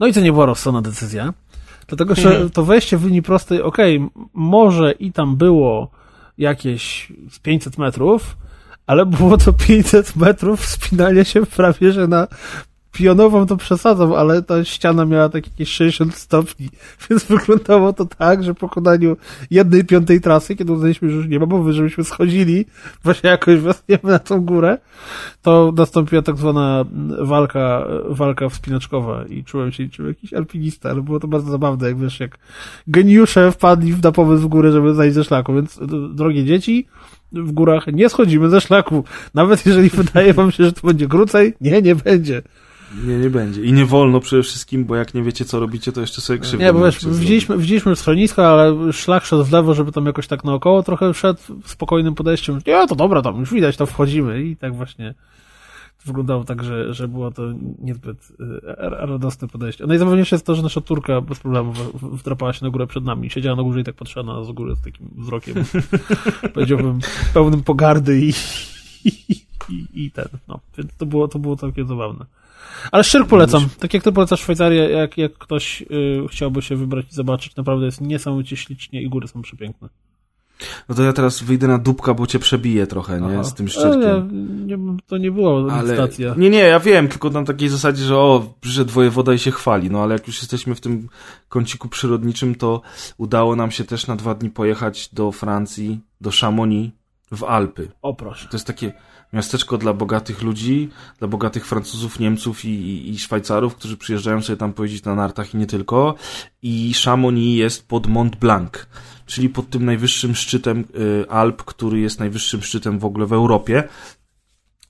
No i to nie była rozsądna decyzja, dlatego że mhm. to wejście w linii prostej, okej, okay, może i tam było jakieś z 500 metrów, ale było to 500 metrów wspinania się prawie, że na pionową to przesadzam, ale ta ściana miała tak jakieś 60 stopni, więc wyglądało to tak, że po pokonaniu jednej piątej trasy, kiedy uznaliśmy, że już nie ma mowy, żebyśmy schodzili, właśnie jakoś wracniemy na tą górę, to nastąpiła tak zwana walka, walka wspinaczkowa i czułem się niczym jakiś alpinista, ale było to bardzo zabawne, jak wiesz, jak geniusze wpadli na pomysł w górę, żeby zajść ze szlaku, więc drogie dzieci, w górach nie schodzimy ze szlaku. Nawet jeżeli wydaje wam się, że to będzie krócej, nie, nie będzie. Nie, nie będzie. I nie wolno przede wszystkim, bo jak nie wiecie, co robicie, to jeszcze sobie krzywdę Nie, bo wiesz, widzieliśmy, widzieliśmy schronisko, ale szlak szedł w lewo, żeby tam jakoś tak naokoło trochę szedł spokojnym podejściem. Nie, to dobra, tam już widać, to wchodzimy i tak właśnie wyglądało tak, że, że było to niezbyt e, radosne podejście. Najzabawniejsze jest to, że nasza turka bez problemu wdrapała się na górę przed nami. Siedziała na górze i tak patrzyła na nas z góry z takim wzrokiem, powiedziałbym, pełnym pogardy i, i, i, ten, no. Więc to było, to było całkiem zabawne. Ale szczerze polecam. Tak jak ty polecasz Szwajcarię, jak, jak ktoś y, chciałby się wybrać i zobaczyć, naprawdę jest niesamowicie ślicznie i góry są przepiękne. No to ja teraz wyjdę na dupka, bo cię przebiję trochę, nie? Aha. Z tym szczyrkiem. Nie, to nie była ale... stacja. Nie, nie, ja wiem, tylko na takiej zasadzie, że o, przyszedł wojewoda i się chwali, no ale jak już jesteśmy w tym kąciku przyrodniczym, to udało nam się też na dwa dni pojechać do Francji, do Chamonix w Alpy. O proszę. To jest takie miasteczko dla bogatych ludzi, dla bogatych Francuzów, Niemców i, i, Szwajcarów, którzy przyjeżdżają sobie tam pojeździć na nartach i nie tylko. I Chamonix jest pod Mont Blanc, czyli pod tym najwyższym szczytem y, Alp, który jest najwyższym szczytem w ogóle w Europie.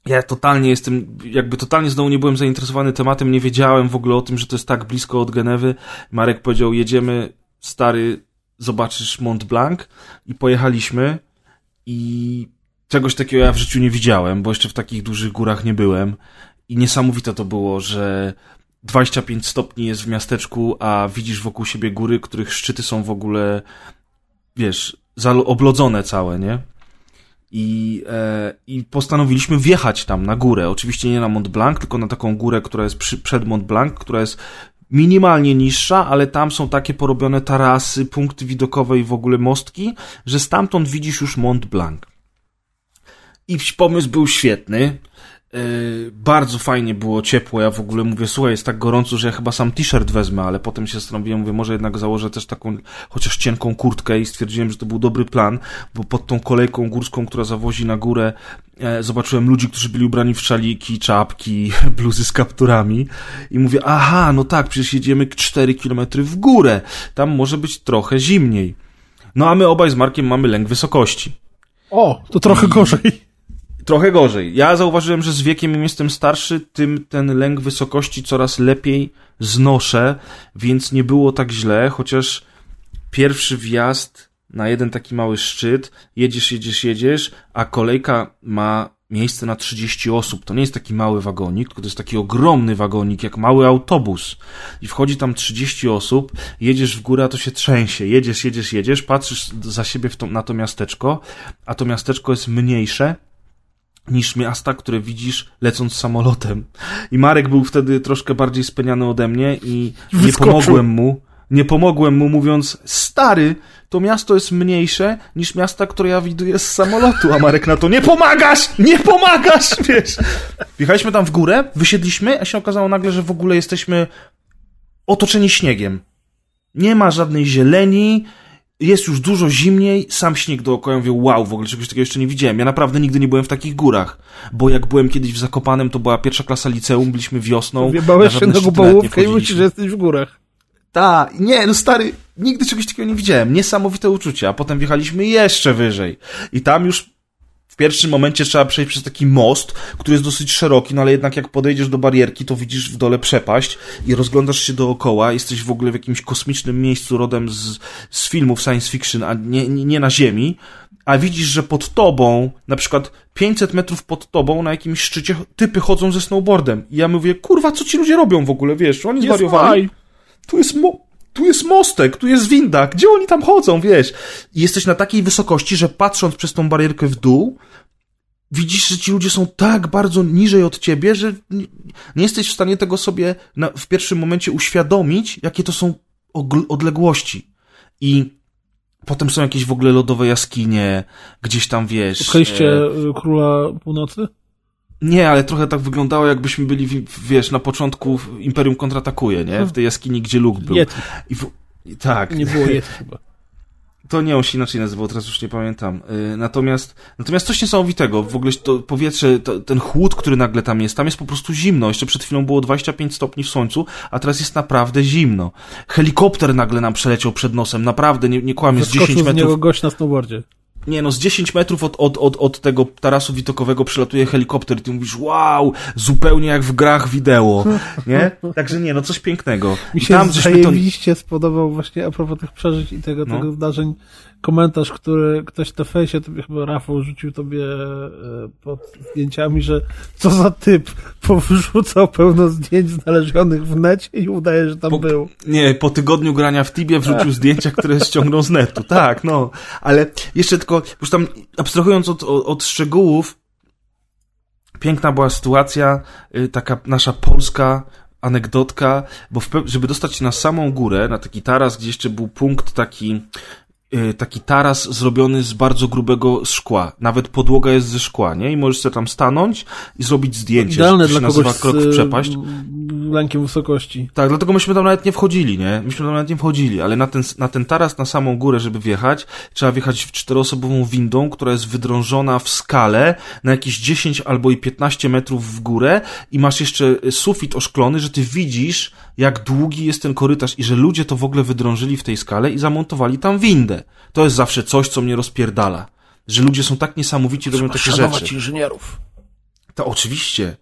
ja totalnie jestem, jakby totalnie znowu nie byłem zainteresowany tematem, nie wiedziałem w ogóle o tym, że to jest tak blisko od Genewy. Marek powiedział, jedziemy, stary, zobaczysz Mont Blanc i pojechaliśmy i czegoś takiego ja w życiu nie widziałem, bo jeszcze w takich dużych górach nie byłem i niesamowite to było, że 25 stopni jest w miasteczku, a widzisz wokół siebie góry, których szczyty są w ogóle, wiesz, oblodzone całe, nie? I, e, I postanowiliśmy wjechać tam na górę. Oczywiście nie na Mont Blanc, tylko na taką górę, która jest przy, przed Mont Blanc, która jest minimalnie niższa, ale tam są takie porobione tarasy, punkty widokowe i w ogóle mostki, że stamtąd widzisz już Mont Blanc. I pomysł był świetny. Yy, bardzo fajnie było ciepło. Ja w ogóle mówię, słuchaj, jest tak gorąco, że ja chyba sam t-shirt wezmę, ale potem się zastanowiłem, mówię, może jednak założę też taką chociaż cienką kurtkę i stwierdziłem, że to był dobry plan, bo pod tą kolejką górską, która zawozi na górę, e, zobaczyłem ludzi, którzy byli ubrani w szaliki, czapki, bluzy z kapturami i mówię, aha, no tak, przecież jedziemy 4 km w górę. Tam może być trochę zimniej. No a my obaj z Markiem mamy lęk wysokości. O, to trochę gorzej. Trochę gorzej. Ja zauważyłem, że z wiekiem im jestem starszy, tym ten lęk wysokości coraz lepiej znoszę, więc nie było tak źle, chociaż pierwszy wjazd na jeden taki mały szczyt, jedziesz, jedziesz, jedziesz, a kolejka ma miejsce na 30 osób. To nie jest taki mały wagonik, tylko to jest taki ogromny wagonik, jak mały autobus. I wchodzi tam 30 osób, jedziesz w górę, a to się trzęsie. Jedziesz, jedziesz, jedziesz, patrzysz za siebie na to miasteczko, a to miasteczko jest mniejsze, niż miasta, które widzisz lecąc samolotem. I Marek był wtedy troszkę bardziej speniany ode mnie i Wyskoczył. nie pomogłem mu. Nie pomogłem mu mówiąc, stary, to miasto jest mniejsze niż miasta, które ja widuję z samolotu, a Marek na to, nie pomagasz, nie pomagasz, wiesz. Wjechaliśmy tam w górę, wysiedliśmy, a się okazało nagle, że w ogóle jesteśmy otoczeni śniegiem. Nie ma żadnej zieleni, jest już dużo zimniej, sam śnieg dookoła, mówię, wow, w ogóle czegoś takiego jeszcze nie widziałem. Ja naprawdę nigdy nie byłem w takich górach, bo jak byłem kiedyś w Zakopanem, to była pierwsza klasa liceum, byliśmy wiosną. Wjebałeś się na głupałówkę i myślisz, że jesteś w górach. Tak, nie, no stary, nigdy czegoś takiego nie widziałem. Niesamowite uczucie, a potem wjechaliśmy jeszcze wyżej. I tam już w pierwszym momencie trzeba przejść przez taki most, który jest dosyć szeroki, no ale jednak jak podejdziesz do barierki, to widzisz w dole przepaść i rozglądasz się dookoła. Jesteś w ogóle w jakimś kosmicznym miejscu rodem z, z filmów science fiction, a nie, nie na Ziemi. A widzisz, że pod tobą, na przykład 500 metrów pod tobą, na jakimś szczycie typy chodzą ze snowboardem. I ja mówię, kurwa, co ci ludzie robią w ogóle, wiesz? Oni zwariowali. Tu jest mo tu jest mostek, tu jest winda, gdzie oni tam chodzą, wiesz? I jesteś na takiej wysokości, że patrząc przez tą barierkę w dół, widzisz, że ci ludzie są tak bardzo niżej od ciebie, że nie, jesteś w stanie tego sobie na, w pierwszym momencie uświadomić, jakie to są odległości. I potem są jakieś w ogóle lodowe jaskinie, gdzieś tam, wiesz... Spotkaliście e... Króla Północy? Nie, ale trochę tak wyglądało, jakbyśmy byli, wiesz, na początku Imperium kontratakuje, nie? W tej jaskini, gdzie Luke był. Yeti. I w... Tak. Nie było Yeti chyba. To nie, on się inaczej nazywał, teraz już nie pamiętam. Yy, natomiast, natomiast coś niesamowitego, w ogóle to powietrze, to, ten chłód, który nagle tam jest, tam jest po prostu zimno. Jeszcze przed chwilą było 25 stopni w słońcu, a teraz jest naprawdę zimno. Helikopter nagle nam przeleciał przed nosem, naprawdę, nie, nie kłamię, z 10 metrów. z niego gość na snowboardzie. Nie no, z 10 metrów od, od, od, od tego tarasu widokowego przylatuje helikopter i ty mówisz, wow, zupełnie jak w grach wideo, nie? Także nie, no coś pięknego. Mi się tam zajebiście to... spodobał właśnie a propos tych przeżyć i tego, no. tego zdarzeń komentarz, który ktoś na fejsie, tobie chyba Rafał rzucił tobie e, pod zdjęciami, że co za typ powrzucał pełno zdjęć znalezionych w necie i udaje, że tam po, był. Nie, po tygodniu grania w Tibie wrzucił tak. zdjęcia, które ściągnął z netu. Tak, no. Ale jeszcze tylko, już tam abstrahując od, od, szczegółów, piękna była sytuacja, y, taka nasza polska anegdotka, bo w, żeby dostać się na samą górę, na taki taras, gdzie jeszcze był punkt taki taki taras zrobiony z bardzo grubego szkła. Nawet podłoga jest ze szkła, nie? I możesz sobie tam stanąć i zrobić zdjęcie. Idealne dla kogoś krok w przepaść. Lękiem wysokości. Tak, dlatego myśmy tam nawet nie wchodzili, nie? Myśmy tam nawet nie wchodzili, ale na ten, na ten taras, na samą górę, żeby wjechać, trzeba wjechać w czteroosobową windą, która jest wydrążona w skale na jakieś 10 albo i 15 metrów w górę i masz jeszcze sufit oszklony, że ty widzisz, jak długi jest ten korytarz i że ludzie to w ogóle wydrążyli w tej skale i zamontowali tam windę. To jest zawsze coś, co mnie rozpierdala. Że ludzie są tak niesamowici, robią takie rzeczy. inżynierów. To oczywiście.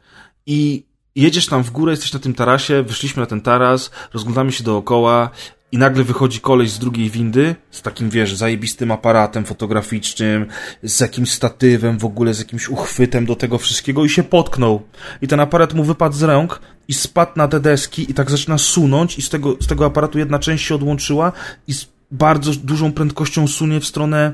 I jedziesz tam w górę, jesteś na tym tarasie, wyszliśmy na ten taras, rozglądamy się dookoła i nagle wychodzi koleś z drugiej windy z takim, wiesz, zajebistym aparatem fotograficznym, z jakimś statywem, w ogóle z jakimś uchwytem do tego wszystkiego i się potknął. I ten aparat mu wypadł z rąk i spadł na te deski i tak zaczyna sunąć i z tego, z tego aparatu jedna część się odłączyła i z bardzo dużą prędkością sunie w stronę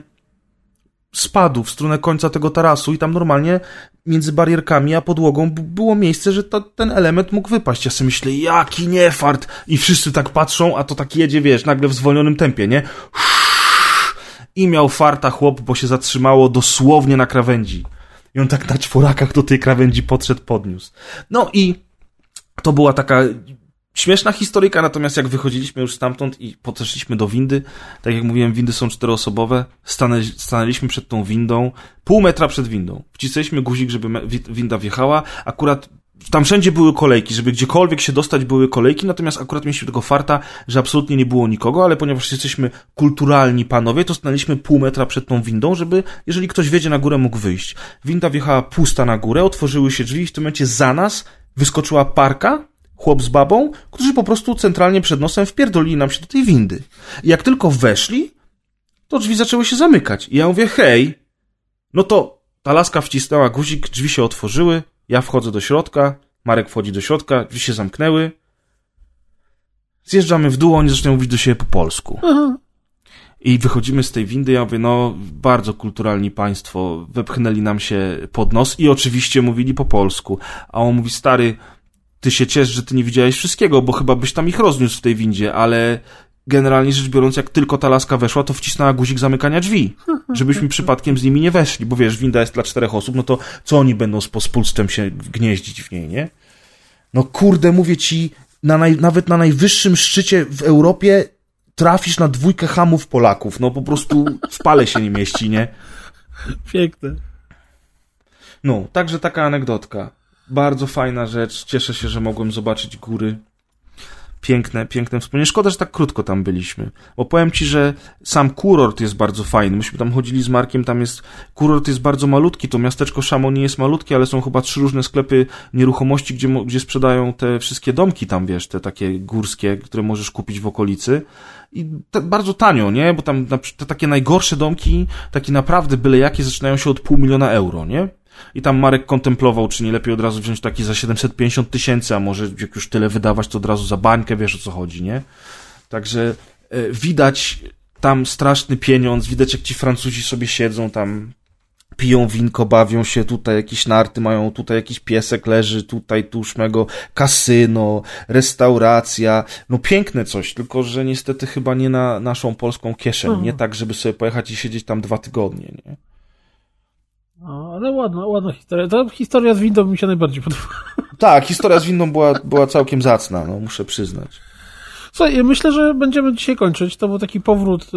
spadł w stronę końca tego tarasu i tam normalnie między barierkami a podłogą było miejsce, że ten element mógł wypaść. Ja sobie myślę, jaki niefart! I wszyscy tak patrzą, a to tak jedzie, wiesz, nagle w zwolnionym tempie, nie? I miał farta chłop, bo się zatrzymało dosłownie na krawędzi. I on tak na czworakach do tej krawędzi podszedł, podniósł. No i to była taka Śmieszna historyjka, natomiast jak wychodziliśmy już stamtąd i podeszliśmy do windy, tak jak mówiłem, windy są czteroosobowe, stanę, stanęliśmy przed tą windą, pół metra przed windą. Wcisnęliśmy guzik, żeby winda wjechała, akurat tam wszędzie były kolejki, żeby gdziekolwiek się dostać były kolejki, natomiast akurat mieliśmy tego farta, że absolutnie nie było nikogo, ale ponieważ jesteśmy kulturalni panowie, to stanęliśmy pół metra przed tą windą, żeby, jeżeli ktoś wiedzie na górę, mógł wyjść. Winda wjechała pusta na górę, otworzyły się drzwi i w tym momencie za nas wyskoczyła parka, chłop z babą, którzy po prostu centralnie przed nosem wpierdolili nam się do tej windy. I jak tylko weszli, to drzwi zaczęły się zamykać. I ja mówię, hej, no to ta laska wcisnęła guzik, drzwi się otworzyły, ja wchodzę do środka, Marek wchodzi do środka, drzwi się zamknęły. Zjeżdżamy w dół, oni zaczynają mówić do siebie po polsku. Aha. I wychodzimy z tej windy, ja mówię, no, bardzo kulturalni państwo, wepchnęli nam się pod nos i oczywiście mówili po polsku. A on mówi, stary, ty się ciesz, że ty nie widziałeś wszystkiego, bo chyba byś tam ich rozniósł w tej windzie, ale generalnie rzecz biorąc, jak tylko ta laska weszła, to wcisnęła guzik zamykania drzwi, żebyśmy przypadkiem z nimi nie weszli, bo wiesz, winda jest dla czterech osób, no to co oni będą z pospólstwem się gnieździć w niej, nie? No kurde, mówię ci, na naj, nawet na najwyższym szczycie w Europie trafisz na dwójkę hamów Polaków, no po prostu w pale się nie mieści, nie? Piękne. No, także taka anegdotka. Bardzo fajna rzecz. Cieszę się, że mogłem zobaczyć góry. Piękne, piękne wspomnienie. Szkoda, że tak krótko tam byliśmy. Bo powiem ci, że sam kurort jest bardzo fajny. Myśmy tam chodzili z Markiem, tam jest... Kurort jest bardzo malutki. To miasteczko Chamonix jest malutkie, ale są chyba trzy różne sklepy nieruchomości, gdzie, gdzie sprzedają te wszystkie domki tam, wiesz, te takie górskie, które możesz kupić w okolicy. I te, bardzo tanio, nie? Bo tam te takie najgorsze domki, takie naprawdę byle jakie, zaczynają się od pół miliona euro, nie? I tam Marek kontemplował, czy nie lepiej od razu wziąć taki za 750 tysięcy, a może jak już tyle wydawać, to od razu za bańkę, wiesz o co chodzi, nie? Także e, widać tam straszny pieniądz, widać jak ci Francuzi sobie siedzą tam, piją winko, bawią się, tutaj jakieś narty mają, tutaj jakiś piesek leży, tutaj tuszmego, kasyno, restauracja, no piękne coś, tylko że niestety chyba nie na naszą polską kieszeń, nie mhm. tak, żeby sobie pojechać i siedzieć tam dwa tygodnie, nie? No, ale ładna, ładna historia. Ta historia z windą mi się najbardziej podoba. Tak, historia z windą była, była całkiem zacna, no, muszę przyznać. Słuchaj, myślę, że będziemy dzisiaj kończyć. To był taki powrót y, y,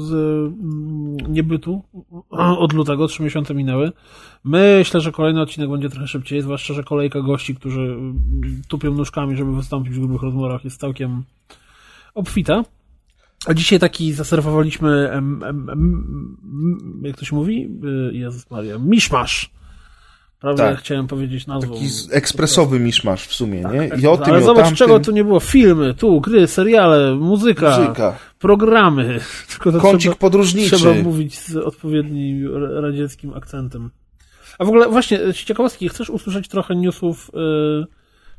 z mm, niebytu od lutego, trzy miesiące minęły. Myślę, że kolejny odcinek będzie trochę szybciej, zwłaszcza, że kolejka gości, którzy y, tupią nóżkami, żeby wystąpić w grubych rozmowach jest całkiem obfita. A dzisiaj taki zaserwowaliśmy, em, em, em, jak to się mówi? Y, Jezus Maria, miszmasz. Prawda? Tak. Chciałem powiedzieć nazwą. Taki ekspresowy miszmasz w sumie, tak, nie? I o tym, Ale zobacz, tamtym... czego tu nie było. Filmy, tu, gry, seriale, muzyka, muzyka. programy. Tylko Kącik trzeba, podróżniczy. Trzeba mówić z odpowiednim radzieckim akcentem. A w ogóle właśnie, ciekawostki, chcesz usłyszeć trochę newsów y,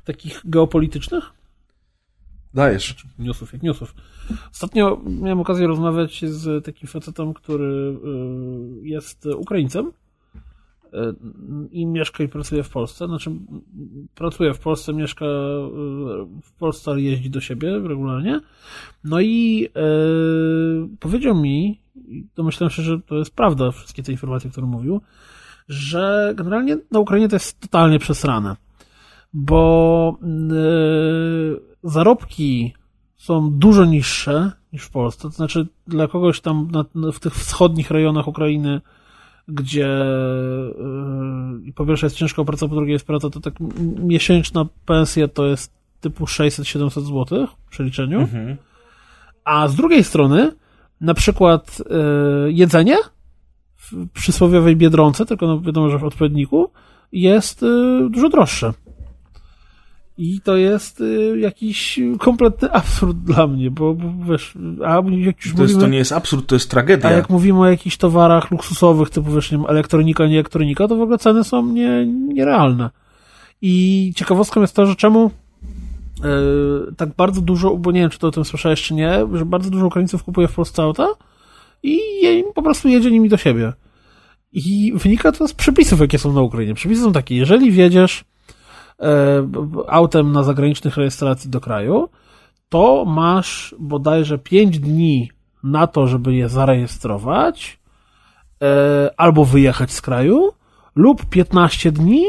takich geopolitycznych? Dajesz. Znaczy, newsów, jak newsów. Ostatnio miałem okazję rozmawiać z takim facetem, który y, jest Ukraińcem y, i mieszka i pracuje w Polsce. Znaczy, pracuje w Polsce, mieszka y, w Polsce, ale jeździ do siebie regularnie. No i powiedział mi, domyślam się, że to jest prawda, wszystkie te informacje, które mówił, że generalnie na Ukrainie to jest totalnie przesrane. Bo zarobki są dużo niższe niż w Polsce. To znaczy, dla kogoś tam na, w tych wschodnich rejonach Ukrainy, gdzie yy, po pierwsze jest ciężka praca, po drugie jest praca, to tak miesięczna pensja to jest typu 600-700 zł w przeliczeniu. Mhm. A z drugiej strony, na przykład yy, jedzenie w przysłowiowej biedronce, tylko no wiadomo, że w odpowiedniku, jest y, dużo droższe. I to jest y, jakiś kompletny absurd dla mnie, bo, bo wiesz, a jak już to, jest, mówimy, to nie jest absurd, to jest tragedia. a jak mówimy o jakichś towarach luksusowych, typu wiesz, nie elektronika, nie elektronika, to w ogóle ceny są nie, nierealne. I ciekawostką jest to, że czemu yy, tak bardzo dużo, bo nie wiem, czy to o tym słyszałeś, czy nie, że bardzo dużo Ukraińców kupuje w Polsce auta i je- po prostu jedzie nimi do siebie. I wynika to z przepisów, jakie są na Ukrainie. Przepisy są takie, jeżeli e, b- autem na zagranicznych rejestracji do kraju, to masz bodajże 5 dni na to, żeby je zarejestrować e, albo wyjechać z kraju, lub 15 dni,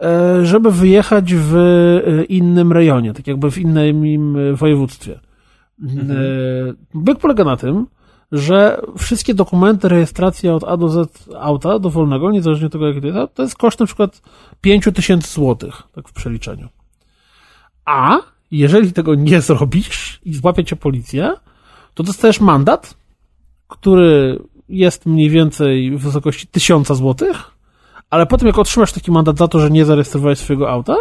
e, żeby wyjechać w e, innym rejonie, tak jakby w innym województwie. Mhm. E, Byk polega na tym, że wszystkie dokumenty, rejestracja od A do Z auta dowolnego, niezależnie od tego, jak to jest, to jest koszt na przykład 5000 złotych, tak w przeliczeniu. A jeżeli tego nie zrobisz i złapie cię policja, to dostajesz mandat, który jest mniej więcej w wysokości 1000 złotych, ale potem jak otrzymasz taki mandat za to, że nie zarejestrowałeś swojego auta,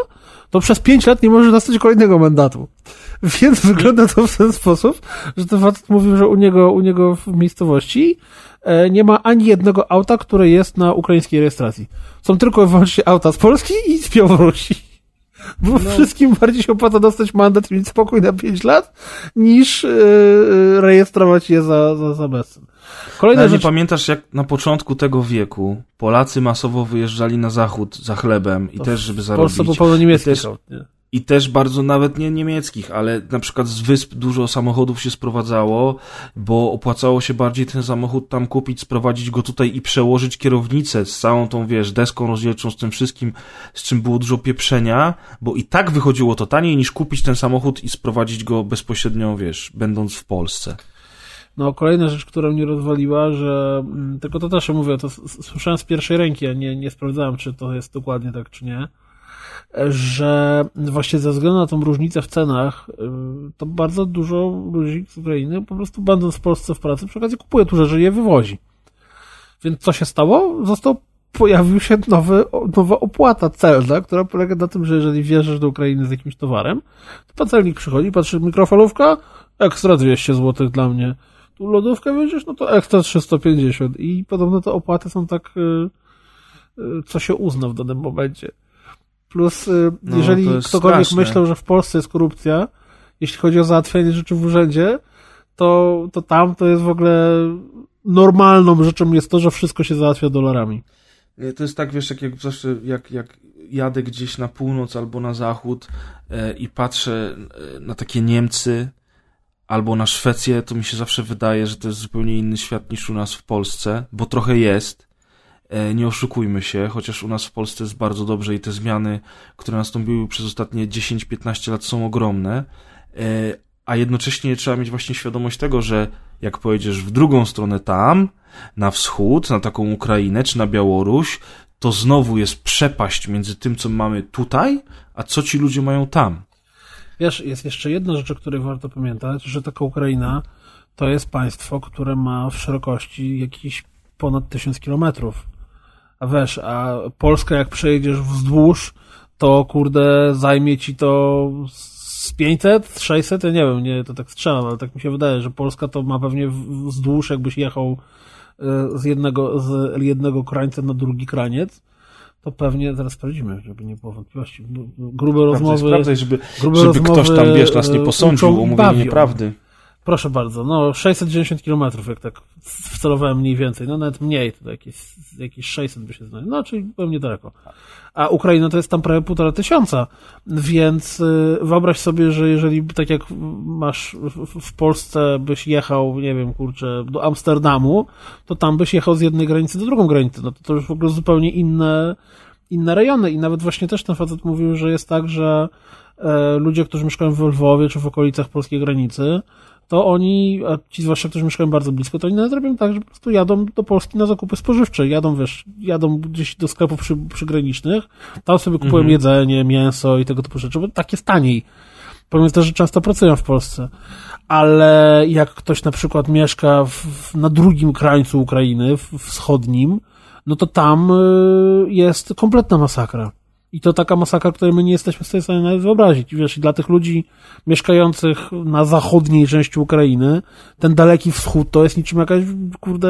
to przez 5 lat nie możesz dostać kolejnego mandatu. Więc wygląda to w ten sposób, że ten facet mówił, że u niego, u niego w miejscowości e, nie ma ani jednego auta, które jest na ukraińskiej rejestracji. Są tylko i wyłącznie auta z Polski i z Białorusi. Bo wszystkim bardziej się opłaca dostać mandat i mieć spokój na 5 lat, niż e, rejestrować je za, za, za bezcen. Kolejna rzecz... pamiętasz, jak na początku tego wieku Polacy masowo wyjeżdżali na zachód za chlebem i To też, żeby zarobić. był pełno niemiecki I też- nie? I też bardzo, nawet nie niemieckich, ale na przykład z wysp dużo samochodów się sprowadzało, bo opłacało się bardziej ten samochód tam kupić, sprowadzić go tutaj i przełożyć kierownicę z całą tą, wiesz, deską rozdzielczą, z tym wszystkim, z czym było dużo pieprzenia, bo i tak wychodziło to taniej niż kupić ten samochód i sprowadzić go bezpośrednio, wiesz, będąc w Polsce. No, kolejna rzecz, która mnie rozwaliła, że mm, tylko to też mówię, to słyszałem z pierwszej ręki, a nie, nie sprawdzałem, czy to jest dokładnie tak, czy nie, że właśnie ze względu na tą różnicę w cenach, y, to bardzo dużo ludzi z Ukrainy po prostu będąc w Polsce w pracy, przy okazji kupuje tu rzeczy i je wywozi. Więc co się stało? Został, pojawił się nowy, nowa opłata celna, która polega na tym, że jeżeli wjeżdżasz do Ukrainy z jakimś towarem, to pacelnik przychodzi, patrzy, mikrofalówka, ekstra 200 zł dla mnie. Tu lodówkę wiedziesz, no to ekstra 350 i podobno te opłaty są tak, y, y, co się uzna w danym momencie. Plus, y, No, jeżeli ktokolwiek straszne. myślał, że w Polsce jest korupcja, jeśli chodzi o załatwianie rzeczy w urzędzie, to, to tam to jest w ogóle normalną rzeczą jest to, że wszystko się załatwia dolarami. Nie, To jest tak, wiesz, jak, jak zawsze, jak, jak jadę gdzieś na północ albo na zachód e, i patrzę e, na takie Niemcy albo na Szwecję, to mi się zawsze wydaje, że to jest zupełnie inny świat niż u nas w Polsce, bo trochę jest. E, nie oszukujmy się, chociaż u nas w Polsce jest bardzo dobrze i te zmiany, które nastąpiły przez ostatnie 10-15 lat są ogromne, e, a jednocześnie trzeba mieć właśnie świadomość tego, że jak pojedziesz w drugą stronę tam, na wschód, na taką Ukrainę czy na Białoruś, to znowu jest przepaść między tym, co mamy tutaj, a co ci ludzie mają tam. Wiesz, jest jeszcze jedna rzecz, o której warto pamiętać, że taka Ukraina to jest państwo, które ma w szerokości jakieś ponad tysiąc kilometrów. A wiesz, a Polska jak przejedziesz wzdłuż, to kurde zajmie ci to z 500, 600, ja nie wiem, nie, to tak strzelam, ale tak mi się wydaje, że Polska to ma pewnie wzdłuż, jakbyś jechał e, z jednego, z jednego krańca na drugi kraniec, to pewnie, zaraz sprawdzimy, żeby nie było wątpliwości, B- b- grube rozmowy... Sprawdzaj, żeby, grube żeby rozmowy, ktoś tam, wiesz, nas nie e, posądził o mówienie nieprawdy. Proszę bardzo, no 690 km, jak tak wcelowałem mniej więcej, no nawet mniej, to jakieś, jakieś 600 by się znalazło, no czyli byłem niedaleko. A Ukraina to jest tam prawie półtora tysiąca, więc y, wyobraź sobie, że jeżeli tak jak masz w, Polsce byś jechał, nie wiem, kurczę, do Amsterdamu, to tam byś jechał z jednej granicy do drugą granicę, no to to już w ogóle zupełnie inne, inne rejony i nawet właśnie też ten facet mówił, że jest tak, że e, ludzie, którzy mieszkają w Lwowie czy w okolicach polskiej granicy, to oni, a ci zwłaszcza, którzy mieszkają bardzo blisko, to oni nawet robią tak, że po prostu jadą do Polski na zakupy spożywcze. Jadą, wiesz, jadą gdzieś do sklepów przy, przygranicznych, tam sobie kupują Mhm. jedzenie, mięso i tego typu rzeczy, bo tak jest taniej. Pomimo też, że często pracują w Polsce. Ale jak ktoś na przykład mieszka w, na drugim krańcu Ukrainy, w, wschodnim, no to tam y, jest kompletna masakra. I to taka masakra, której my nie jesteśmy w stanie nawet wyobrazić. Wiesz, i dla tych ludzi mieszkających na zachodniej części Ukrainy, ten daleki wschód to jest niczym jakaś, kurde,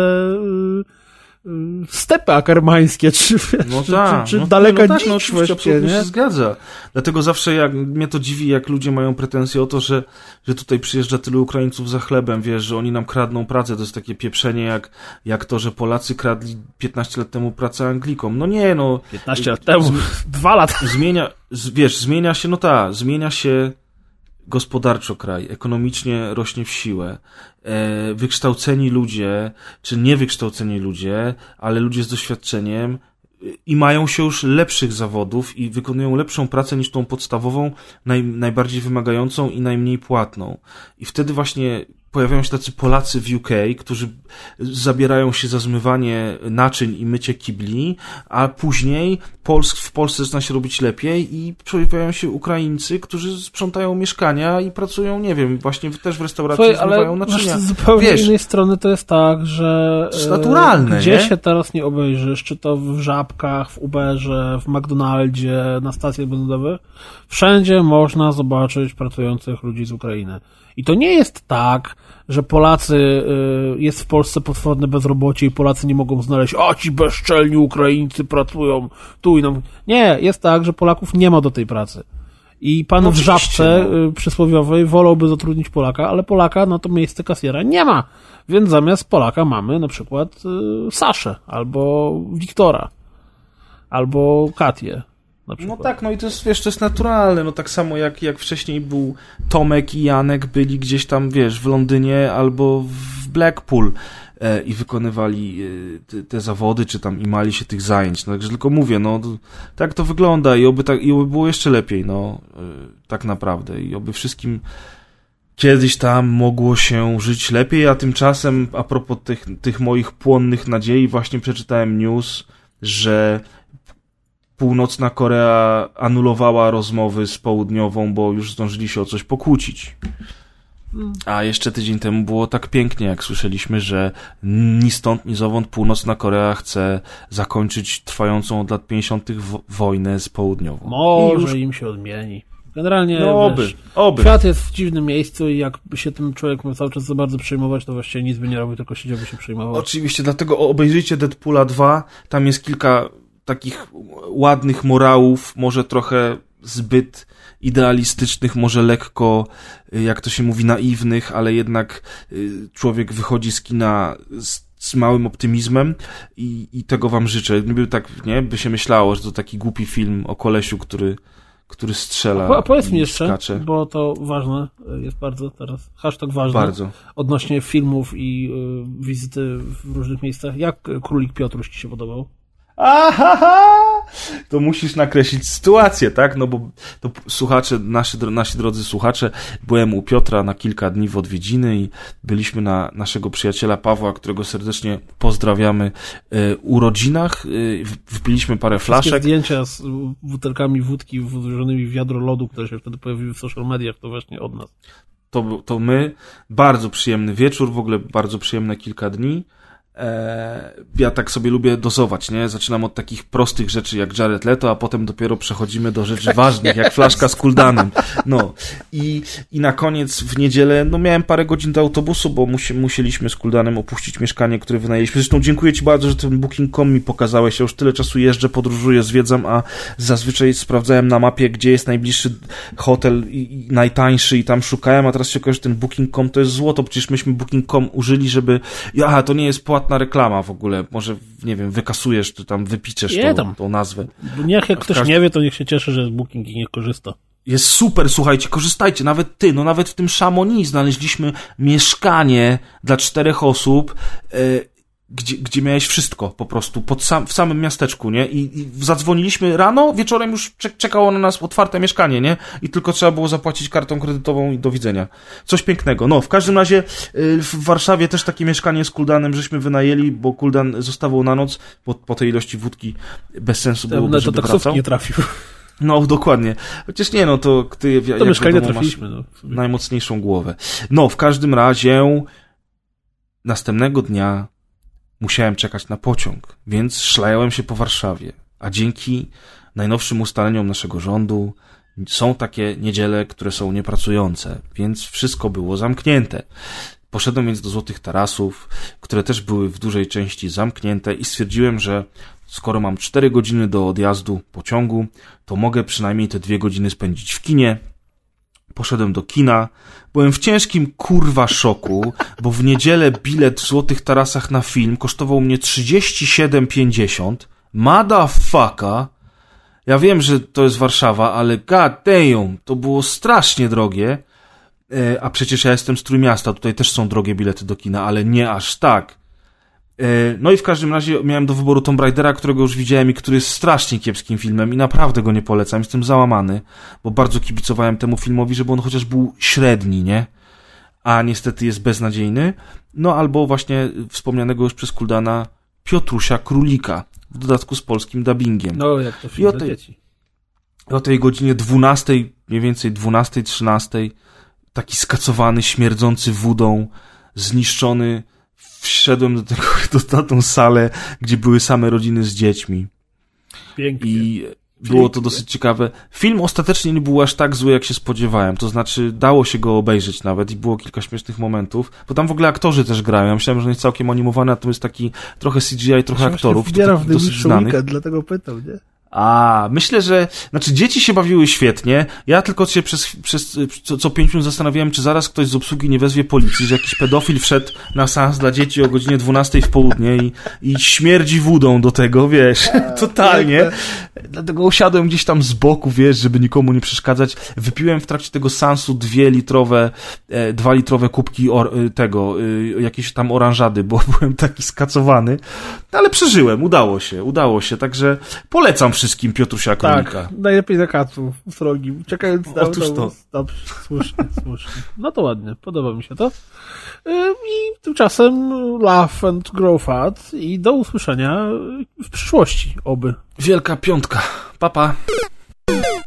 stepy akarmańskie, czy, no czy, tak, czy, czy no, daleka no tak, no, oczywiście, właściwie, nie? się zgadza. Dlatego zawsze jak, mnie to dziwi, jak ludzie mają pretensje o to, że, że tutaj przyjeżdża tylu Ukraińców za chlebem, wiesz, że oni nam kradną pracę, to jest takie pieprzenie jak, jak to, że Polacy kradli 15 lat temu pracę Anglikom. No nie, no. 15 lat temu, dwa lata. Zmienia, wiesz, zmienia się, no tak, zmienia się gospodarczo kraj, ekonomicznie rośnie w siłę, e, wykształceni ludzie, czy niewykształceni ludzie, ale ludzie z doświadczeniem i mają się już lepszych zawodów i wykonują lepszą pracę niż tą podstawową, naj, najbardziej wymagającą i najmniej płatną. I wtedy właśnie pojawiają się tacy Polacy w UK, którzy zabierają się za zmywanie naczyń i mycie kibli, a później Polsk, w Polsce zaczyna się robić lepiej i pojawiają się Ukraińcy, którzy sprzątają mieszkania i pracują, nie wiem, właśnie też w restauracji Słuchaj, zmywają ale naczynia. z zupełnie Wiesz, innej strony to jest tak, że to jest naturalne, gdzie nie? się teraz nie obejrzysz, czy to w Żabkach, w Uberze, w McDonaldzie, na stacjach benzynowych, wszędzie można zobaczyć pracujących ludzi z Ukrainy. I to nie jest tak, że Polacy, y, jest w Polsce potworne bezrobocie i Polacy nie mogą znaleźć, a ci bezczelni Ukraińcy pracują tu i nam. Nie, jest tak, że Polaków nie ma do tej pracy. I pan no w żabce no. Y, przysłowiowej wolałby zatrudnić Polaka, ale Polaka na to miejsce kasjera nie ma. Więc zamiast Polaka mamy na przykład y, Saszę, albo Wiktora, albo Katię. No tak, no i to jest, wiesz, to jest naturalne, no tak samo jak, jak wcześniej był Tomek i Janek byli gdzieś tam, wiesz, w Londynie albo w Blackpool e, i wykonywali e, te, te, zawody, czy tam imali się tych zajęć, no także tylko mówię, no tak to wygląda i oby, tak, i oby było jeszcze lepiej, no e, tak naprawdę. I oby wszystkim kiedyś tam mogło się żyć lepiej, a tymczasem a propos tych, tych moich płonnych nadziei właśnie przeczytałem news, że Północna Korea anulowała rozmowy z Południową, bo już zdążyli się o coś pokłócić. A jeszcze tydzień temu było tak pięknie, jak słyszeliśmy, że ni stąd, ni zowąd Północna Korea chce zakończyć trwającą od lat 50. wojnę z Południową. Może już... im się odmieni. Generalnie no, oby, wiesz, oby. świat jest w dziwnym miejscu i jakby się tym człowiek miał cały czas za bardzo przejmować, to właściwie nic by nie robił, tylko siedziałby się przejmował. Oczywiście, dlatego obejrzyjcie Deadpoola 2, tam jest kilka takich ładnych morałów, może trochę zbyt idealistycznych, może lekko, y, jak to się mówi, naiwnych, ale jednak y, człowiek wychodzi z kina z, z małym optymizmem i, i tego wam życzę. By tak, nie, by się myślało, że to taki głupi film o kolesiu, który który strzela. A powiedz mi jeszcze, skacze. bo to ważne jest bardzo teraz, hashtag ważny. Bardzo. Odnośnie filmów i y, wizyty w różnych miejscach. Jak Królik Piotruś ci się podobał? Aha! To musisz nakreślić sytuację, tak? No bo to słuchacze, nasi, nasi drodzy słuchacze, byłem u Piotra na kilka dni w odwiedziny i byliśmy na naszego przyjaciela Pawła, którego serdecznie pozdrawiamy, e, urodzinach. E, wpiliśmy parę flaszek. Wszystkie zdjęcia z butelkami wódki włożonymi w wiadro lodu, które się wtedy pojawiły w social mediach, to właśnie od nas. To, to my. Bardzo przyjemny wieczór, w ogóle bardzo przyjemne kilka dni. E, ja tak sobie lubię dozować, nie? Zaczynam od takich prostych rzeczy jak Jared Leto, a potem dopiero przechodzimy do rzeczy ważnych, jak flaszka z kuldanem. No. I, I na koniec w niedzielę, no miałem parę godzin do autobusu, bo musi, musieliśmy z kuldanem opuścić mieszkanie, które wynajęliśmy. Zresztą dziękuję Ci bardzo, że ten Booking.com mi pokazałeś. Ja już tyle czasu jeżdżę, podróżuję, zwiedzam, a zazwyczaj sprawdzałem na mapie, gdzie jest najbliższy hotel i, i najtańszy i tam szukałem, a teraz się okaże, że ten Booking.com to jest złoto. Przecież myśmy Booking.com użyli, żeby, aha, to nie jest płatne prywatna reklama w ogóle. Może, nie wiem, wykasujesz, czy tam wypiczesz nie, tą, tam. tą nazwę. Niech jak ktoś każdy... nie wie, to niech się cieszy, że jest Booking i niech korzysta. Jest super, słuchajcie, korzystajcie. Nawet ty, no nawet w tym Chamonix znaleźliśmy mieszkanie dla czterech osób. Yy, gdzie, gdzie miałeś wszystko po prostu, pod sam, w samym miasteczku, nie? I, I, zadzwoniliśmy rano, wieczorem już czekało na nas otwarte mieszkanie, nie? I tylko trzeba było zapłacić kartą kredytową i do widzenia. Coś pięknego. No, w każdym razie y, w Warszawie też takie mieszkanie z Kuldanem żeśmy wynajęli, bo Kuldan zostawał na noc, bo po tej ilości wódki bez sensu było, żeby wracał. nie trafił. No, dokładnie. Chociaż nie, no to ty, to mieszkanie wiadomo, trafiliśmy, no. najmocniejszą głowę. No, w każdym razie następnego dnia musiałem czekać na pociąg, więc szlajałem się po Warszawie. A dzięki najnowszym ustaleniom naszego rządu są takie niedziele, które są niepracujące, więc wszystko było zamknięte. Poszedłem więc do Złotych Tarasów, które też były w dużej części zamknięte i stwierdziłem, że skoro mam 4 godziny do odjazdu pociągu, to mogę przynajmniej te dwie godziny spędzić w kinie. Poszedłem do kina. Byłem w ciężkim kurwa szoku, bo w niedzielę bilet w Złotych Tarasach na film kosztował mnie 37,50. Motherfucker! Ja wiem, że to jest Warszawa, ale god damn, to było strasznie drogie. E, a przecież ja jestem z Trójmiasta, tutaj też są drogie bilety do kina, ale nie aż tak. E, no i w każdym razie miałem do wyboru Tomb Raidera, którego już widziałem i który jest strasznie kiepskim filmem i naprawdę go nie polecam. Jestem załamany, bo bardzo kibicowałem temu filmowi, żeby on chociaż był średni, nie? A niestety jest beznadziejny. No albo właśnie wspomnianego już przez Kuldana Piotrusia Królika, w dodatku z polskim dubbingiem. No, jak to film I o tej, o tej godzinie 12, mniej więcej 12, 13 taki skacowany, śmierdzący wódą, zniszczony. Wszedłem do tego, do, na tą salę, gdzie były same rodziny z dziećmi. Pięknie. I było to dosyć ciekawe. Film ostatecznie nie był aż tak zły, jak się spodziewałem. To znaczy, dało się go obejrzeć nawet i było kilka śmiesznych momentów, bo tam w ogóle aktorzy też grają. Ja myślałem, że on jest całkiem animowany, a to jest taki trochę CGI, trochę aktorów. to Wybieram w dosyć znanych. weekend, dlatego pytam, nie? A, myślę, że, znaczy dzieci się bawiły świetnie, ja tylko się przez, przez co, co pięć minut zastanawiałem, czy zaraz ktoś z obsługi nie wezwie policji, że jakiś pedofil wszedł na seans dla dzieci o godzinie 12 w południe i, i śmierdzi wódą do tego, wiesz, totalnie. Dlatego usiadłem gdzieś tam z boku, wiesz, żeby nikomu nie przeszkadzać. Wypiłem w trakcie tego seansu dwie litrowe, e, dwa litrowe kubki or, e, tego, e, jakieś tam oranżady, bo byłem taki skacowany. Ale przeżyłem, udało się, udało się, także polecam wszystkim Piotrusia Królika. Tak, najlepiej na kacu srogim, czekając na Otóż to. Dobrze, słusznie, słusznie. No to ładnie, podoba mi się to. I tymczasem laugh and grow fat i do usłyszenia w przyszłości, oby. Wielka piątka. Papa. Pa.